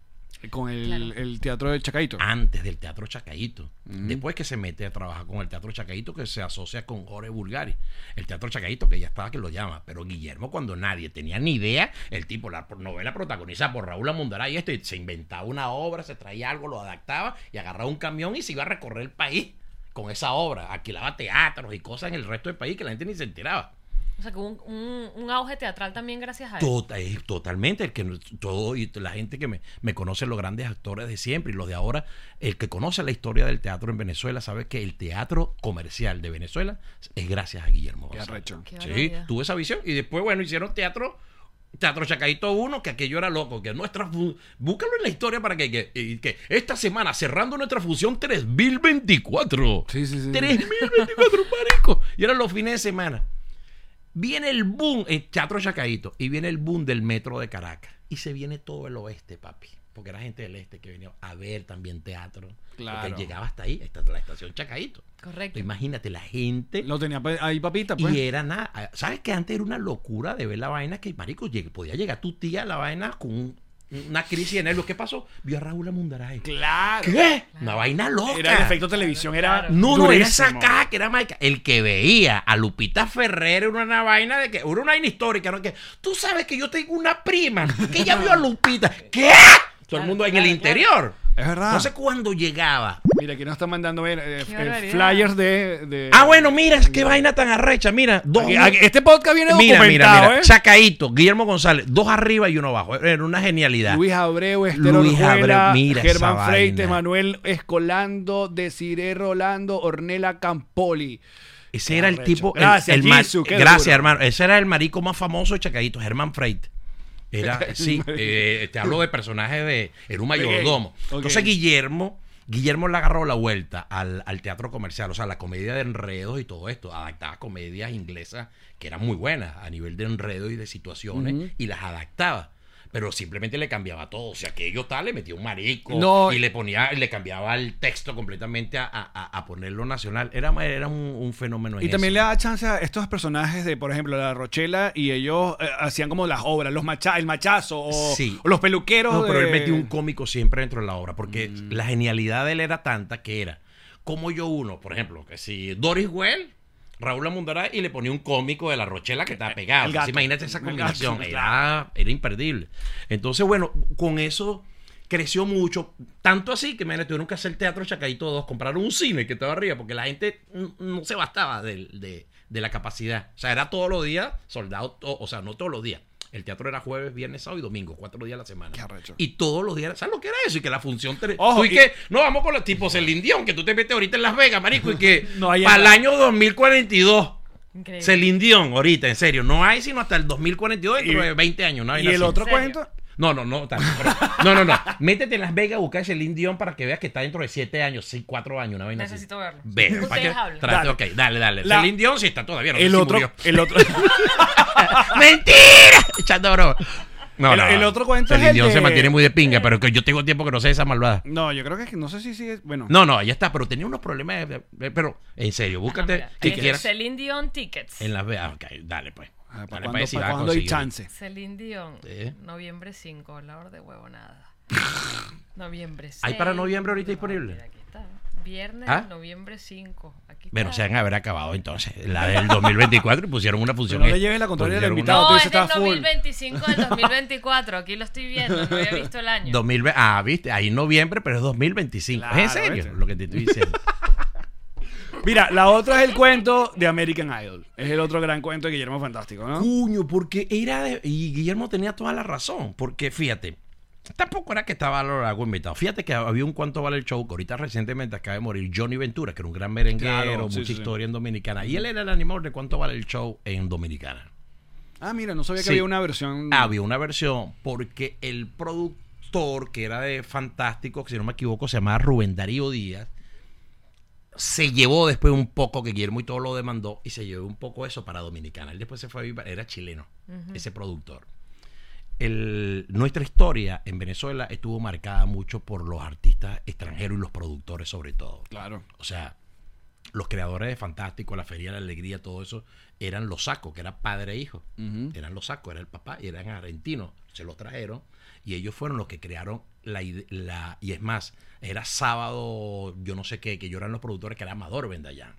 Con el, Claro. el teatro del Chacaito. Antes del teatro Chacaíto. Después que se mete a trabajar con el teatro Chacaíto, que se asocia con Jorge Bulgari. El teatro Chacaíto, que ya estaba que lo llama. Pero Guillermo, cuando nadie tenía ni idea, el tipo, la novela protagonizada por Raúl Amundará y esto, y se inventaba una obra, se traía algo, lo adaptaba y agarraba un camión y se iba a recorrer el país con esa obra. Alquilaba teatros y cosas en el resto del país que la gente ni se enteraba. O sea, que hubo un, un, un auge teatral también gracias a él. Tota- eh, totalmente, el que todo y la gente que me, me conoce los grandes actores de siempre y los de ahora, el que conoce la historia del teatro en Venezuela sabe que el teatro comercial de Venezuela es gracias a Guillermo Qué arrecho. Qué Sí, tuve esa visión y después bueno, hicieron teatro Teatro Chacaito 1, que aquello era loco, que nuestra búscalo en la historia para que, que, que esta semana cerrando nuestra función 3024. Sí, sí, sí. 3024, marico. Y eran los fines de semana. Viene el boom, el Teatro Chacaito, y viene el boom del metro de Caracas. Y se viene todo el oeste, papi. Porque era gente del este que venía a ver también teatro. Claro. Porque llegaba hasta ahí, hasta la estación Chacaito. Correcto. Imagínate, la gente. Lo tenía pe- ahí, papita, pues. Y era nada. ¿Sabes que antes era una locura de ver la vaina que, marico, lleg- podía llegar tu tía a la vaina con un- una crisis de nervios? ¿Qué pasó? Vio a Raúl Amundaray. Claro. ¿Qué? Una vaina loca. Era el efecto televisión, era. Claro. No, no, era esa caja que era Maica. El que veía a Lupita Ferrer era una vaina de que, era una vaina histórica, ¿no? Que tú sabes que yo tengo una prima que ella vio a Lupita. ¿Qué? Todo el Claro, mundo en claro, el interior. Es verdad. Entonces, cuando llegaba, Mira, aquí nos están mandando ver eh, eh, barbaridad. flyers de, de- Ah, bueno, mira, qué vaina tan arrecha. Mira, dos. Aquí- aquí- este podcast viene mira, documentado, mira, mira. ¿eh? Chacaíto, Guillermo González, dos arriba y uno abajo. Era una genialidad. Luis Abreu, Esther Luis Orjuela, Abreu, mira esa Germán Freite, vaina. Manuel Escolando, Desiree Rolando, Ornela Campoli. Ese era el Arrecho. tipo. el- Gracias, el ma- Jisoo, qué Gracias, duro. hermano. Ese era el marico más famoso de Chacaíto, Germán Freit. Era, sí, eh, te hablo de personajes de. Era un mayordomo. Entonces, Guillermo. Guillermo le agarró la vuelta al, al teatro comercial, o sea, la comedia de enredos y todo esto. Adaptaba comedias inglesas que eran muy buenas a nivel de enredo y de situaciones y las adaptaba. Pero simplemente le cambiaba todo. O sea, que ellos tal, le metía un marico No. y le ponía, le cambiaba el texto completamente a, a- a ponerlo nacional. Era, era un, un fenómeno en Y también eso. le da chance a estos personajes de, por ejemplo, la Rochela y ellos eh, hacían como las obras, los macha el machazo o, Sí. o los peluqueros. No, pero él metió un cómico siempre dentro de la obra, porque Mm. la genialidad de él era tanta que era como yo uno, por ejemplo, que si Doris Well, Raúl Amundará y le ponía un cómico de la Rochela que estaba pegado. El gato. Entonces, imagínate esa combinación, gato, era, era imperdible. Entonces, bueno, con eso creció mucho, tanto así que me tuvieron que hacer teatro Chacaito 2, compraron un cine que estaba arriba, porque la gente no se bastaba de, de- de la capacidad. O sea, era todos los días, soldado, o sea, no todos los días. El teatro era jueves, viernes, sábado y domingo, cuatro días a la semana. Qué arrecho. Y todos los días, ¿sabes lo que era eso? Y que la función... te- Ojo, y y- que, no, vamos con los tipos Dion, que tú te metes ahorita en Las Vegas, marico, y que No hay para el año 2042... Increíble. Celine Dion, ahorita, en serio, no hay sino hasta el 2042, dentro Y- de 20 años. ¿no? Y el otro cuento. No, no, no, también, pero- no, no, no. Métete en Las Vegas, busca a Celine Dion para que veas que está dentro de 7 años, 6, 4 años, una vaina así. Necesito verlo. Ve, para que hablen. trate, Dale. ok, dale, dale. La- Celine Dion sí está todavía, no sé el si otro, murió. el otro, ¡Mentira! Echando broma. No, El- no, el otro cuento es Celine el Dion de- se mantiene muy de pinga, pero que yo tengo tiempo que no sé esa malvada. no, yo creo que no sé si sigue, bueno. No, no, ya está, pero tenía unos problemas. de- de- pero, en serio, Ah, búscate mira, que eh, quieras Celine Dion Tickets. en Las Vegas. Ok, dale, pues. Ah, ¿Para cuándo, si hay chance? Celine Dion, Sí. noviembre 5, la hora de huevo nada. noviembre 6. ¿Hay para noviembre ahorita disponible? Aquí está. Viernes, ¿Ah? noviembre 5. Aquí Bueno, está. se han haber acabado entonces. La del 2024 y pusieron una función. Pero no le lleves la contraria al invitado. una- No, es del está full. 2025 del 2024. Aquí lo estoy viendo. No había visto el año. 2020 ah, viste, ahí en noviembre, pero es 2025. Claro, ¿Es en serio ¿viste? lo que te estoy diciendo? Mira, la otra es el cuento de American Idol. Es el otro gran cuento de Guillermo Fantástico, ¿no? Cuño, porque era de- Y Guillermo tenía toda la razón. Porque fíjate, tampoco era que estaba a lo largo invitado. Fíjate que había un cuánto vale el show, que ahorita recientemente acaba de morir Johnny Ventura, que era un gran merenguero, Claro, mucha sí, sí. historia en Dominicana. Y él era el animador de cuánto vale el show en Dominicana. Ah, mira, no sabía que Sí. había una versión. Había una versión porque el productor, que era de Fantástico, que si no me equivoco, se llamaba Rubén Darío Díaz, se llevó después un poco, que Guillermo y todo lo demandó, y se llevó un poco eso para Dominicana. Él después se fue a vivir, era chileno, ese productor. El- nuestra historia en Venezuela estuvo marcada mucho por los artistas extranjeros y los productores sobre todo. Claro. O sea, los creadores de Fantástico, la Feria de la Alegría, todo eso, eran los sacos, que era padre e hijo. Eran los sacos, era el papá, y eran argentinos. Se los trajeron y ellos fueron los que crearon la, la y es más, era sábado, yo no sé qué, que yo eran los productores, que era Amador Vendallán.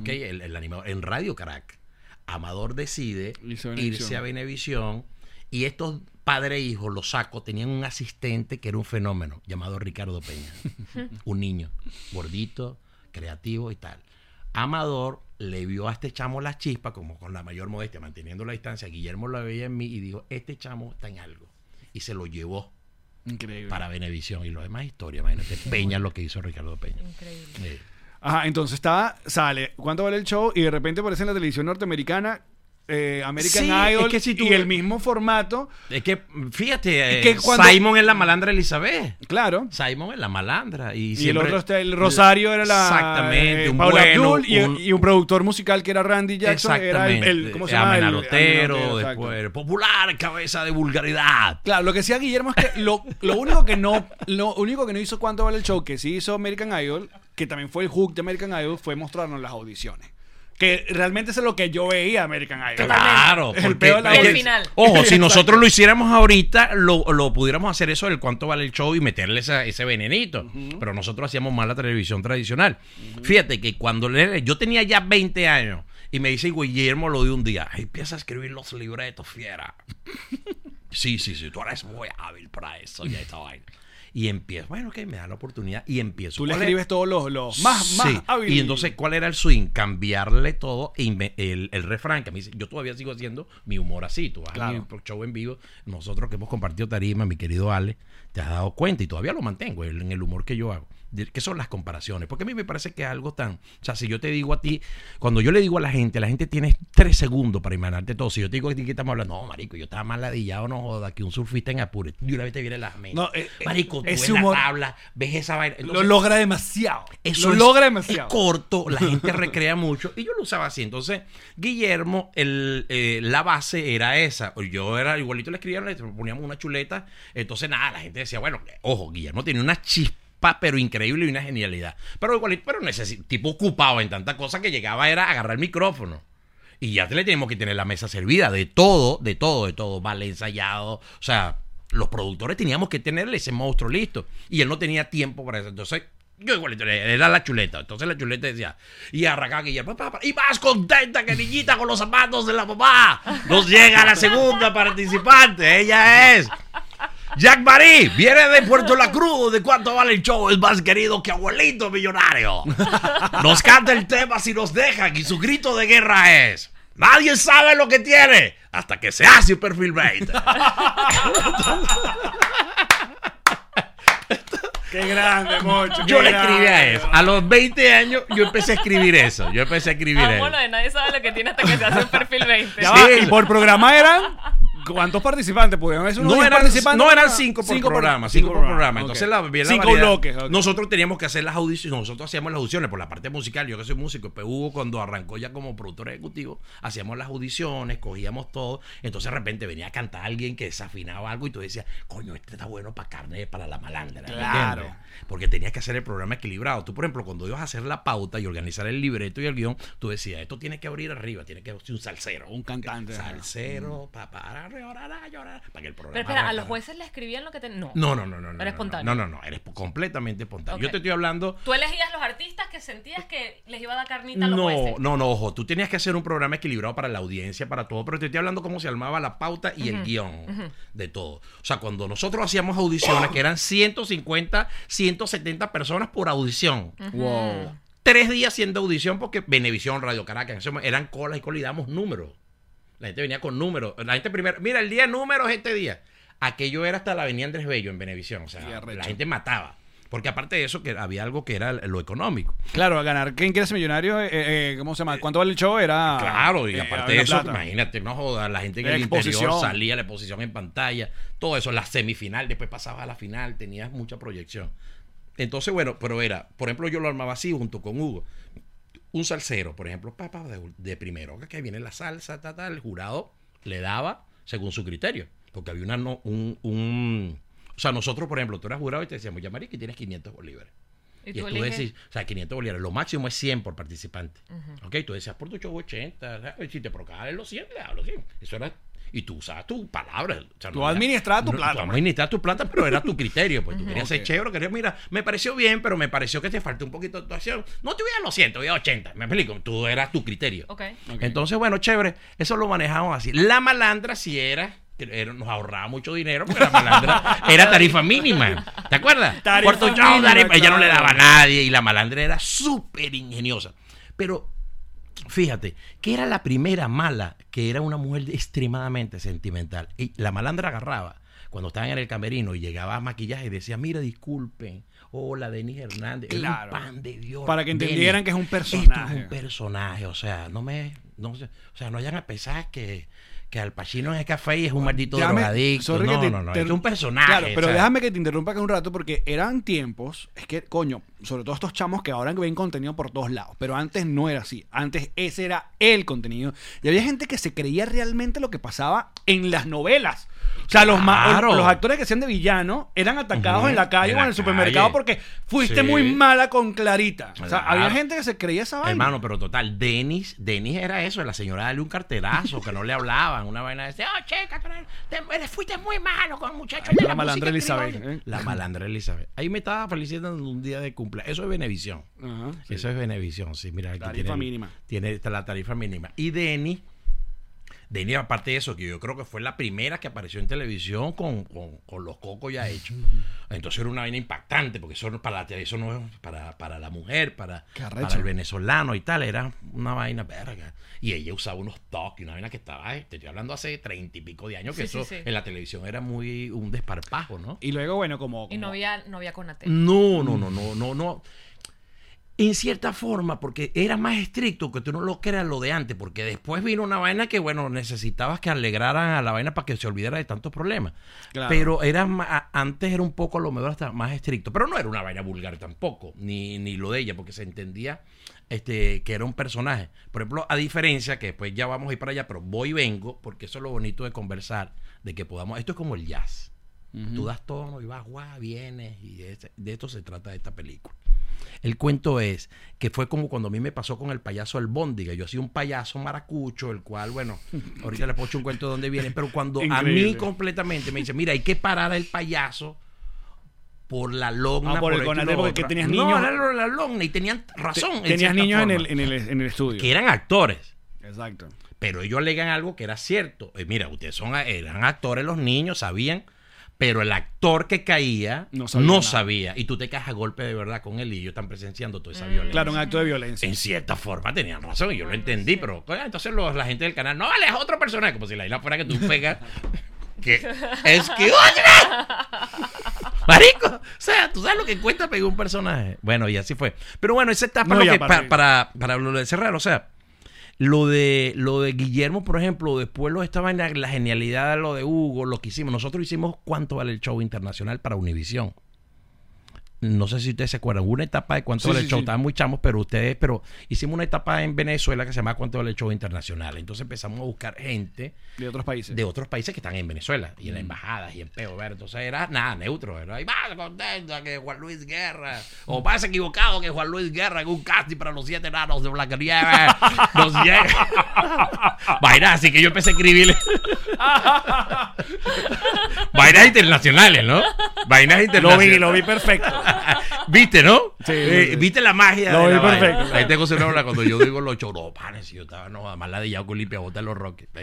¿ok? El, el animador, en Radio Carac. Amador decide Irse a Venevisión. irse a Venevisión y estos padre e hijo, los sacos, tenían un asistente que era un fenómeno llamado Ricardo Peña. un niño, gordito, creativo y tal. Amador le vio a este chamo las chispas, como con la mayor modestia, manteniendo la distancia. Guillermo la veía en mí y dijo, este chamo está en algo. Y se lo llevó Increíble. para Venevisión. Y lo demás es historia, imagínate. Peña lo que hizo Ricardo Peña. Increíble. Eh, Ajá, entonces está, sale, ¿cuánto vale el show? Y de repente aparece en la televisión norteamericana eh, American Sí, Idol es que si tú- y el mismo formato, Es que, fíjate, Es que eh, cuando- Simon es la malandra Elizabeth. claro. Simon es la malandra. Y, Y el otro está, el Rosario era la Exactamente, eh, un Paula bueno, Abdul y, un- y un productor musical que era Randy Jackson era el, el- ¿cómo se llama? El- después popular, cabeza de vulgaridad. Claro, lo que decía Guillermo es que lo, lo único que no lo único que no hizo cuánto vale el show, que sí hizo American Idol, que también fue el hook de American Idol, fue mostrarnos las audiciones. Que realmente eso es lo que yo veía American Idol. Claro, El peor de la El final. Ojo, si nosotros lo hiciéramos ahorita, lo, lo pudiéramos hacer eso del cuánto vale el show y meterle esa- ese venenito. Pero nosotros hacíamos más la televisión tradicional. Fíjate que cuando le- yo tenía ya 20 años y me dice Guillermo lo de un día, "Ay, empieza a escribir los libretos, fiera. sí, sí, sí, tú eres muy hábil para eso y esta vaina. Y empiezo, bueno, ok, me da la oportunidad y empiezo. Tú le escribes todos los, los más, más Sí, hábil. Y entonces, ¿cuál era el swing? Cambiarle todo e inve- el, el refrán que a mí, yo todavía sigo haciendo mi humor así. Tú vas Claro. a mi show en vivo, nosotros que hemos compartido tarima, mi querido Ale, te has dado cuenta y todavía lo mantengo en el humor que yo hago. ¿Qué son las comparaciones? Porque a mí me parece que es algo tan... O sea, si yo te digo a ti, cuando yo le digo a la gente, la gente tiene tres segundos para imaginarte todo. Si yo te digo a ti que estamos hablando, no, marico, yo estaba más ladillado, no joda, que un surfista en Apure. Y una vez te viene la mente. No, eh, eh, marico, tú ese humor- la tabla, ves esa vaina. lo logra demasiado. eso lo es- logra es demasiado. corto, la gente recrea mucho y yo lo usaba así. Entonces, Guillermo, el, eh, la base era esa. Yo era igualito, le escribían, le poníamos una chuleta. Entonces, nada, la gente decía, bueno, ojo, Guillermo tiene una chispa, pero increíble y una genialidad. Pero igualito, pero tipo ocupado en tanta cosa que llegaba era agarrar el micrófono. Y ya te le tenemos que tener la mesa servida de todo, de todo, de todo, vale ensayado. O sea, los productores teníamos que tenerle ese monstruo listo. Y él no tenía tiempo para eso. Entonces, yo igualito, era la chuleta. Entonces la chuleta decía, y arrancaba Guillermo, "Papá, y más contenta que niñita con los zapatos de la mamá. Nos llega la segunda participante, ella es. Jack Marie viene de Puerto La Cruz. ¿De cuánto vale el show? Es más querido que abuelito millonario. Nos canta el tema si nos dejan y su grito de guerra es: Nadie sabe lo que tiene hasta que se hace un perfil rate. Qué grande, Mocho. Yo le escribí a eso. A los 20 años yo empecé a escribir eso. Yo empecé a escribir eso. Vámonos de nadie sabe lo que tiene hasta que se hace un perfil 20. Ya Sí. va, y por programa eran. ¿Cuántos participantes? Pudieron No 10 eran, participantes. no eran cinco por cinco programa, cinco por programa. Entonces la, Cinco variedad. bloques. Nosotros teníamos que hacer las audiciones, nosotros hacíamos las audiciones por la parte musical, yo que soy músico, pero Hugo cuando arrancó ya como productor ejecutivo, hacíamos las audiciones, cogíamos todo, entonces de repente venía a cantar alguien que desafinaba algo y tú decías, coño, este está bueno para carne, para la malandra. ¿me Claro. entiendes? Porque tenías que hacer el programa equilibrado. Tú, por ejemplo, cuando ibas a hacer la pauta y organizar el libreto y el guion, tú decías, esto tiene que abrir arriba, tiene que ser un salsero. Un cantante. Salsero, pa, para, llorará, llorará. Para que el programa Pero espera, ¿a los jueces le escribían lo que te... No. No, no, no, no. no, Era no, espontáneo. No, no, no, eres completamente espontáneo. Yo te estoy hablando. Tú elegías los artistas que sentías que les iba a dar carnita a los No, jueces. no, no, ojo. Tú tenías que hacer un programa equilibrado para la audiencia, para todo, pero te estoy hablando cómo se armaba la pauta y el guion de todo. O sea, cuando nosotros hacíamos audiciones, que eran 150, 170 personas por audición. Wow. Tres días haciendo audición porque Venevisión, Radio Caracas, eran colas y colas y damos números. La gente venía con números. La gente primero, mira, el día de números este día. Aquello era hasta la Avenida Andrés Bello en Venevisión. O sea, la gente mataba. Porque aparte de eso, que había algo que era lo económico. Claro, a ganar. ¿Quién quiere ser millonario? Eh, eh, ¿Cómo se llama? ¿Cuánto vale el show? Era. Claro, y eh, aparte de eso, plata. imagínate, no jodas, la gente en La el interior salía la exposición en pantalla, todo eso, la semifinal, después pasaba a la final, tenías mucha proyección. Entonces, bueno, pero era, por ejemplo, yo lo armaba así junto con Hugo. Un salsero, por ejemplo, papá de, de primero, que viene la salsa, ta, ta, el jurado le daba según su criterio, porque había una, no- un, un- o sea, nosotros, por ejemplo, tú eras jurado y te decíamos, ya, que tienes 500 bolívares. Y Y, tú tú decís, o sea, 500 bolívares, lo máximo es 100 por participante. Ok, tú decías por tu show 80, ¿sabes? si te provocaban los 100, le hablo 100. Eso era, y tú usabas tu palabra. o sea, Tú no administrabas tu no, plata, Tú pues. administrabas tu plata, pero era tu criterio. Pues tú querías ser chévere, querías, mira, me pareció bien, pero me pareció que te faltó un poquito de actuación. No te voy a los 100, te voy a 80. Me explico, tú eras tu criterio. Ok. Ok. Entonces, bueno, chévere, eso lo manejamos así. La malandra sí era, nos ahorraba mucho dinero porque la malandra era tarifa mínima. ¿Te acuerdas? Tarifa Por tu show, mínima, tarifa- ella no le daba a nadie y la malandra era súper ingeniosa. Pero fíjate, que era la primera mala, que era una mujer extremadamente sentimental. Y la malandra agarraba cuando estaban en el camerino y llegaba a maquillaje y decía, mira, disculpen, hola, Denis Hernández, es un Claro. pan de Dios. Para que Denis, entendieran que es un Esto es personaje. un personaje, o sea, no me, no o sea, no vayan a pensar que, que Al Pacino es café y es un maldito Déjame- drogadicto. No, te- no, no, te- es un personaje. Claro, pero o sea, déjame que te interrumpa acá un rato porque eran tiempos, es que, coño, sobre todo estos chamos que ahora ven contenido por todos lados, pero antes no era así. Antes ese era el contenido. Y había gente que se creía realmente lo que pasaba en las novelas. O sea, los, Claro. los actores que hacían de villano eran atacados en la calle en o en el supermercado calle. porque fuiste Sí. muy mala con Clarita. O sea, había gente que se creía esa vaina. Hermano, pero total, Denis, Denis era eso, la señora dale un carterazo, que no le hablaban, una vaina de decir, oh, eres- te- fuiste muy malo con el muchacho de la la, malandra Elizabeth, criolla". ¿eh? La malandra Elizabeth. Ahí me estaba felicitando un día de cumpleaños. Eso es Benevisión. Sí. Eso es Benevisión, sí, mira. Aquí Tarifa tiene, mínima. Tiene la tarifa mínima. Y Denis, Denis, aparte de eso, que yo creo que fue la primera que apareció en televisión con, con- con los cocos ya hechos. Entonces era una vaina impactante, porque eso, no- para, la- eso no es para, para la mujer, para, para el venezolano y tal, era una vaina verga. Y ella usaba unos toques, una vaina que estaba, eh, te estoy hablando hace treinta y pico de años, que Sí, eso sí. en la televisión era muy un desparpajo, ¿no? Y luego, bueno, como... Y no había, no había Conatel. No, no, no, no, no, no. En cierta forma, porque era más estricto que tú no lo creas lo de antes, porque después vino una vaina que, bueno, necesitabas que alegraran a la vaina para que se olvidara de tantos problemas. Claro. Pero era ma- antes era un poco a lo mejor hasta más estricto, pero no era una vaina vulgar tampoco, ni, ni lo de ella, porque se entendía este, que era un personaje. Por ejemplo, a diferencia, que después ya vamos a ir para allá, pero voy y vengo, porque eso es lo bonito de conversar, de que podamos, esto es como el jazz. Tú das tono y vas, guau, vienes, y de, ese- de esto se trata esta película. El cuento es que fue como cuando a mí me pasó con el payaso Albóndiga. Yo hacía un payaso maracucho, el cual, bueno, ahorita les puedo echar un cuento de dónde viene, pero cuando a mí completamente me dice, mira, hay que parar el payaso por la logna. Ah, por el esto lo porque otro". tenías No, niños- era lo de la logna y tenían razón. en Tenías niños en forma, el, en, el, en el estudio. que eran actores. Exacto. Pero ellos alegan algo que era cierto. Eh, mira, ustedes son, eran actores los niños, sabían, pero el actor que caía No no sabía. Y tú te caes a golpe de verdad con él y ellos están presenciando toda esa violencia. Claro, un acto de violencia. En cierta forma tenían razón y yo lo entendí, pero entonces los- la gente del canal, no, vale, es otro personaje, como si la isla fuera que tú pegas. que es que. Marico, o sea, tú sabes lo que cuesta pegar un personaje. Bueno, y así fue. Pero bueno, esa etapa No, lo que, para- pa- para, para, lo de cerrar, o sea, lo de, lo de Guillermo, por ejemplo, después lo estaba en la, la genialidad de lo de Hugo, lo que hicimos. Nosotros hicimos cuánto vale el show internacional para Univisión. No sé si ustedes se acuerdan, hubo una etapa de cuánto Sí, vale sí, el show, sí. estaban muy chamos, pero ustedes, pero hicimos una etapa en Venezuela que se llama cuánto vale el show internacional. Entonces empezamos a buscar gente De otros países. de otros países que están en Venezuela y en las embajadas y en peo. Entonces era nada, neutro. Era, y vas contento que Juan Luis Guerra, o vas equivocado que Juan Luis Guerra en un casting para los siete enanos de Blancanieves nos llega. Vaina, así que yo empecé a escribirle. Vainas internacionales, ¿no? Vainas Lo internacionales. vi, lo vi perfecto. ¿Viste, no? Sí, Eh, sí. ¿Viste la magia? Lo de vi la vaina? perfecto. Ahí tengo nombre cuando yo digo los choropanes. y Yo estaba, no, además la de Yaco limpia, bota los roques.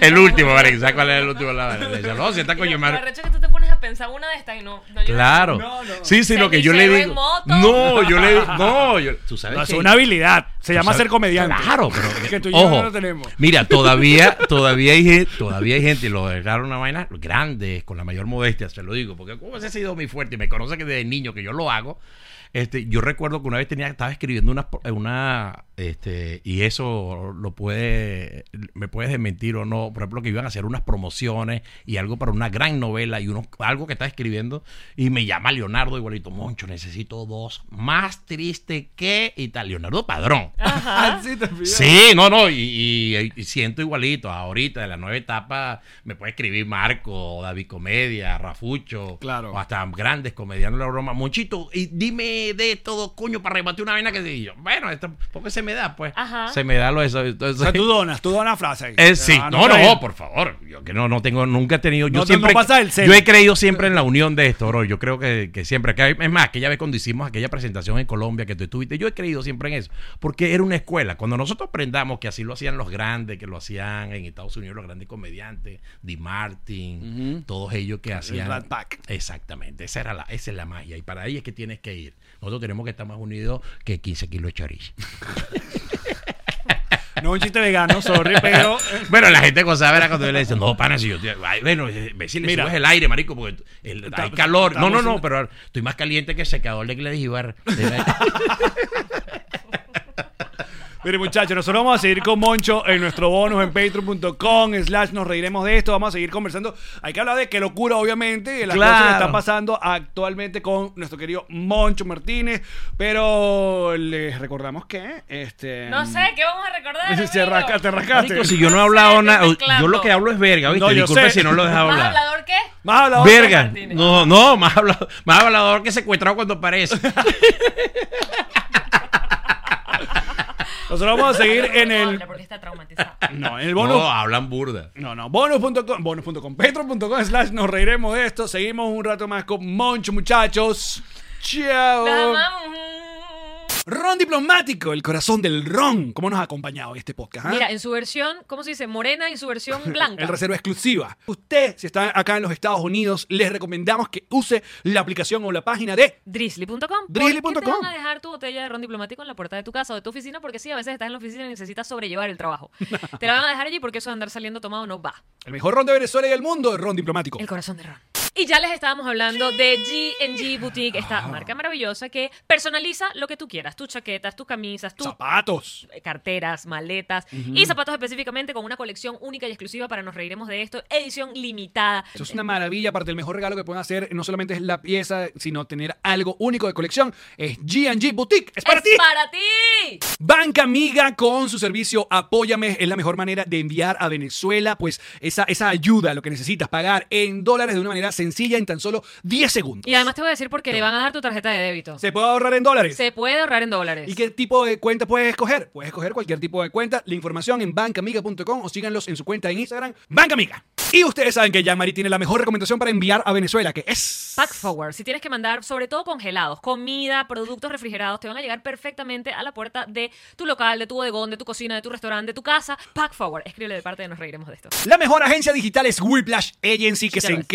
El último, ¿vale? ¿Sabes cuál es el último? La, la, la- no, si está coño, que tú te pones a pensar una de estas y no. no. Claro. No, no. Sí, sí, lo que yo le digo. No, yo le digo. No, yo, tú sabes No, es que- una habilidad. Se llama sabes- ser comediante. Claro, pero Que tú y yo ojo, no lo tenemos. Mira, todavía, todavía hay gente, todavía hay gente, y lo dejaron una vaina grande, con la mayor modestia, se lo digo, porque como ese ha sido mi fuerte y me conoce que desde niño que yo lo hago. Este, yo recuerdo que una vez tenía, estaba escribiendo una, una este, y eso lo puede, me puedes desmentir o no, por ejemplo, que iban a hacer unas promociones y algo para una gran novela y uno, algo que estaba escribiendo, y me llama Leonardo igualito, Moncho, necesito dos, más triste que, y tal, Leonardo Padrón. Ah, sí, te no, no, y, y- y siento igualito. Ahorita, de la nueva etapa, me puede escribir Marco, David Comedia, Rafucho, Claro. o hasta grandes comediantes de la broma. Monchito, y dime de todo, coño, para rebatir una vaina que sí. Yo, bueno, esto, porque se me da, pues. Ajá. Se me da lo eso. O Entonces, sea, tú donas, tú donas frase ahí. eh, sí, Ah, no, no, por favor. Yo que no, no tengo, nunca he tenido. Yo No siempre. no pasa el yo he creído siempre en la unión de esto, bro. Yo creo que, que siempre. Que, hay- es más, aquella vez cuando hicimos aquella presentación en Colombia que tú estuviste, yo he creído siempre en eso. Porque era una escuela. Cuando nosotros aprendamos que así lo hacían los grandes, que lo hacían en Estados Unidos los grandes comediantes, Di Martin, todos ellos que hacían. Rat Pack. Exactamente. Esa, era la, esa es la magia. Y para ahí es que tienes que ir. Nosotros tenemos que estar más unidos que 15 kilos de chorizo. No un chiste vegano, sorry, pero. eh, Bueno, la gente gozaba era cuando yo le decía, no, pana, si yo ay, bueno, eh, ve si le Mira. subes el aire, marico, porque el- hay calor. No, no, no, pero estoy más caliente que el secador de Gladys Ibar. Mire, muchachos, nosotros vamos a seguir con Moncho en nuestro bonus en patreon.com slash nos reiremos de esto. Vamos a seguir conversando. Hay que hablar de qué locura, obviamente, de las Claro. cosas que están pasando actualmente con nuestro querido Moncho Martínez. Pero les recordamos que este. No sé, ¿qué vamos a recordar? Se amigo? rasca- te rascaste. Marico, si yo no he No hablado nada, yo lo que hablo es verga, ¿viste? No, Disculpe sé. si no lo he dejado ¿Más hablar. hablador qué? Más hablador. Verga. No, no, más hablador, más hablador que secuestrado cuando aparece. Nosotros vamos a seguir en el. Porque está traumatizado. No, en el bonus. No, hablan burda. No, no, bonus.com, bonus.com, patreon.com slash nos reiremos de esto. Seguimos un rato más con Moncho, muchachos. Chao. Las amamos. Ron diplomático, el corazón del ron. ¿Cómo nos ha acompañado este podcast? ah? Mira, en su versión, ¿cómo se dice? Morena y su versión blanca. El reserva exclusiva. Usted, si está acá en los Estados Unidos, les recomendamos que use la aplicación o la página de Drizzly.com. Drizzly.com. ¿Por qué te van a dejar tu botella de ron diplomático en la puerta de tu casa o de tu oficina? Porque sí, a veces estás en la oficina y necesitas sobrellevar el trabajo. te la van a dejar allí porque eso de andar saliendo tomado no va. el mejor ron de Venezuela y del mundo, ron diplomático. El corazón de ron. Y ya les estábamos hablando de G&G Boutique, esta marca maravillosa que personaliza lo que tú quieras. Tus chaquetas, tus camisas, tus Zapatos. carteras, maletas y zapatos específicamente con una colección única y exclusiva para Nos Reiremos de Esto, edición limitada. Eso es una maravilla. Aparte, el mejor regalo que pueden hacer no solamente es la pieza, sino tener algo único de colección. Es G&G Boutique. ¡Es para ¡Es ti! para ti! Banca Amiga con su servicio Apóyame es la mejor manera de enviar a Venezuela pues esa, esa ayuda, lo que necesitas pagar en dólares de una manera sencilla en tan solo 10 segundos. Y además te voy a decir porque le van a dar tu tarjeta de débito. ¿Se puede ahorrar en dólares? Se puede ahorrar en dólares. ¿Y qué tipo de cuenta puedes escoger? Puedes escoger cualquier tipo de cuenta. La información en bancamiga.com o síganlos en su cuenta en Instagram, Bancamiga. Y ustedes saben que Jean-Marie tiene la mejor recomendación para enviar a Venezuela, que es... Pack Forward, si tienes que mandar, sobre todo congelados, comida, productos refrigerados, te van a llegar perfectamente a la puerta de tu local, de tu bodegón, de tu cocina, de tu restaurante, de tu casa. Pack Forward, escríbele de parte de Nos Reiremos de Esto. La mejor agencia digital es Whiplash Agency, que Sí, se encarga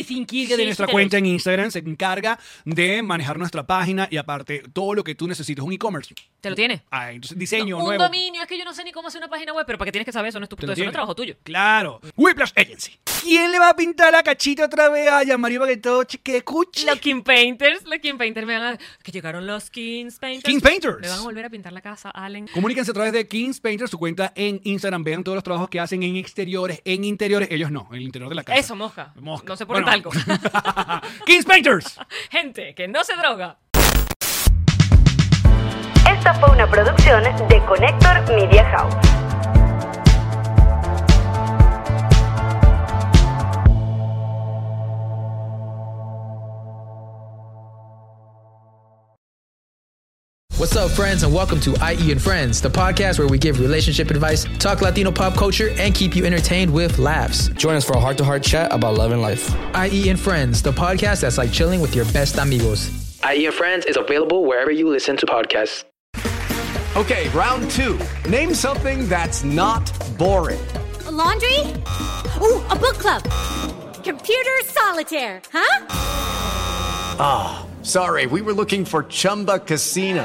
y se encarga de nuestra cuenta en Instagram, se encarga de manejar nuestra página y aparte todo lo que tú necesites, un e-commerce. ¿Te lo tiene? Ah, entonces diseño un nuevo. dominio, es que yo no sé ni cómo hacer una página web, pero ¿para qué tienes que saber eso? No es tu ¿Te lo eso no es trabajo tuyo. Claro. Whiplash Agency. ¿Quién le va a pintar la cachita otra vez a Jean-Marie para que todo che- que escuche? Los King Painters, los King Painters me van a... Que llegaron los Kings Painters. King Painters. Me van a volver a pintar la casa, Allen. Comuníquense a través de Kings Painters, su cuenta en Instagram. Vean todos los trabajos que hacen en exteriores, en interiores. Ellos no, en el interior de la casa. Eso, mosca. Mosca. No se pone Bueno. talco. Kings Painters. Gente, que no se droga. Esta fue una producción de Connector Media House. What's up, friends, and welcome to IE and Friends, the podcast where we give relationship advice, talk Latino pop culture, and keep you entertained with laughs. Join us for a heart to heart chat about love and life. IE and Friends, the podcast that's like chilling with your best amigos. IE and Friends is available wherever you listen to podcasts. Okay, round two. Name something that's not boring. A laundry? Ooh, a book club. Computer solitaire, huh? Ah, sorry, we were looking for Chumba Casino.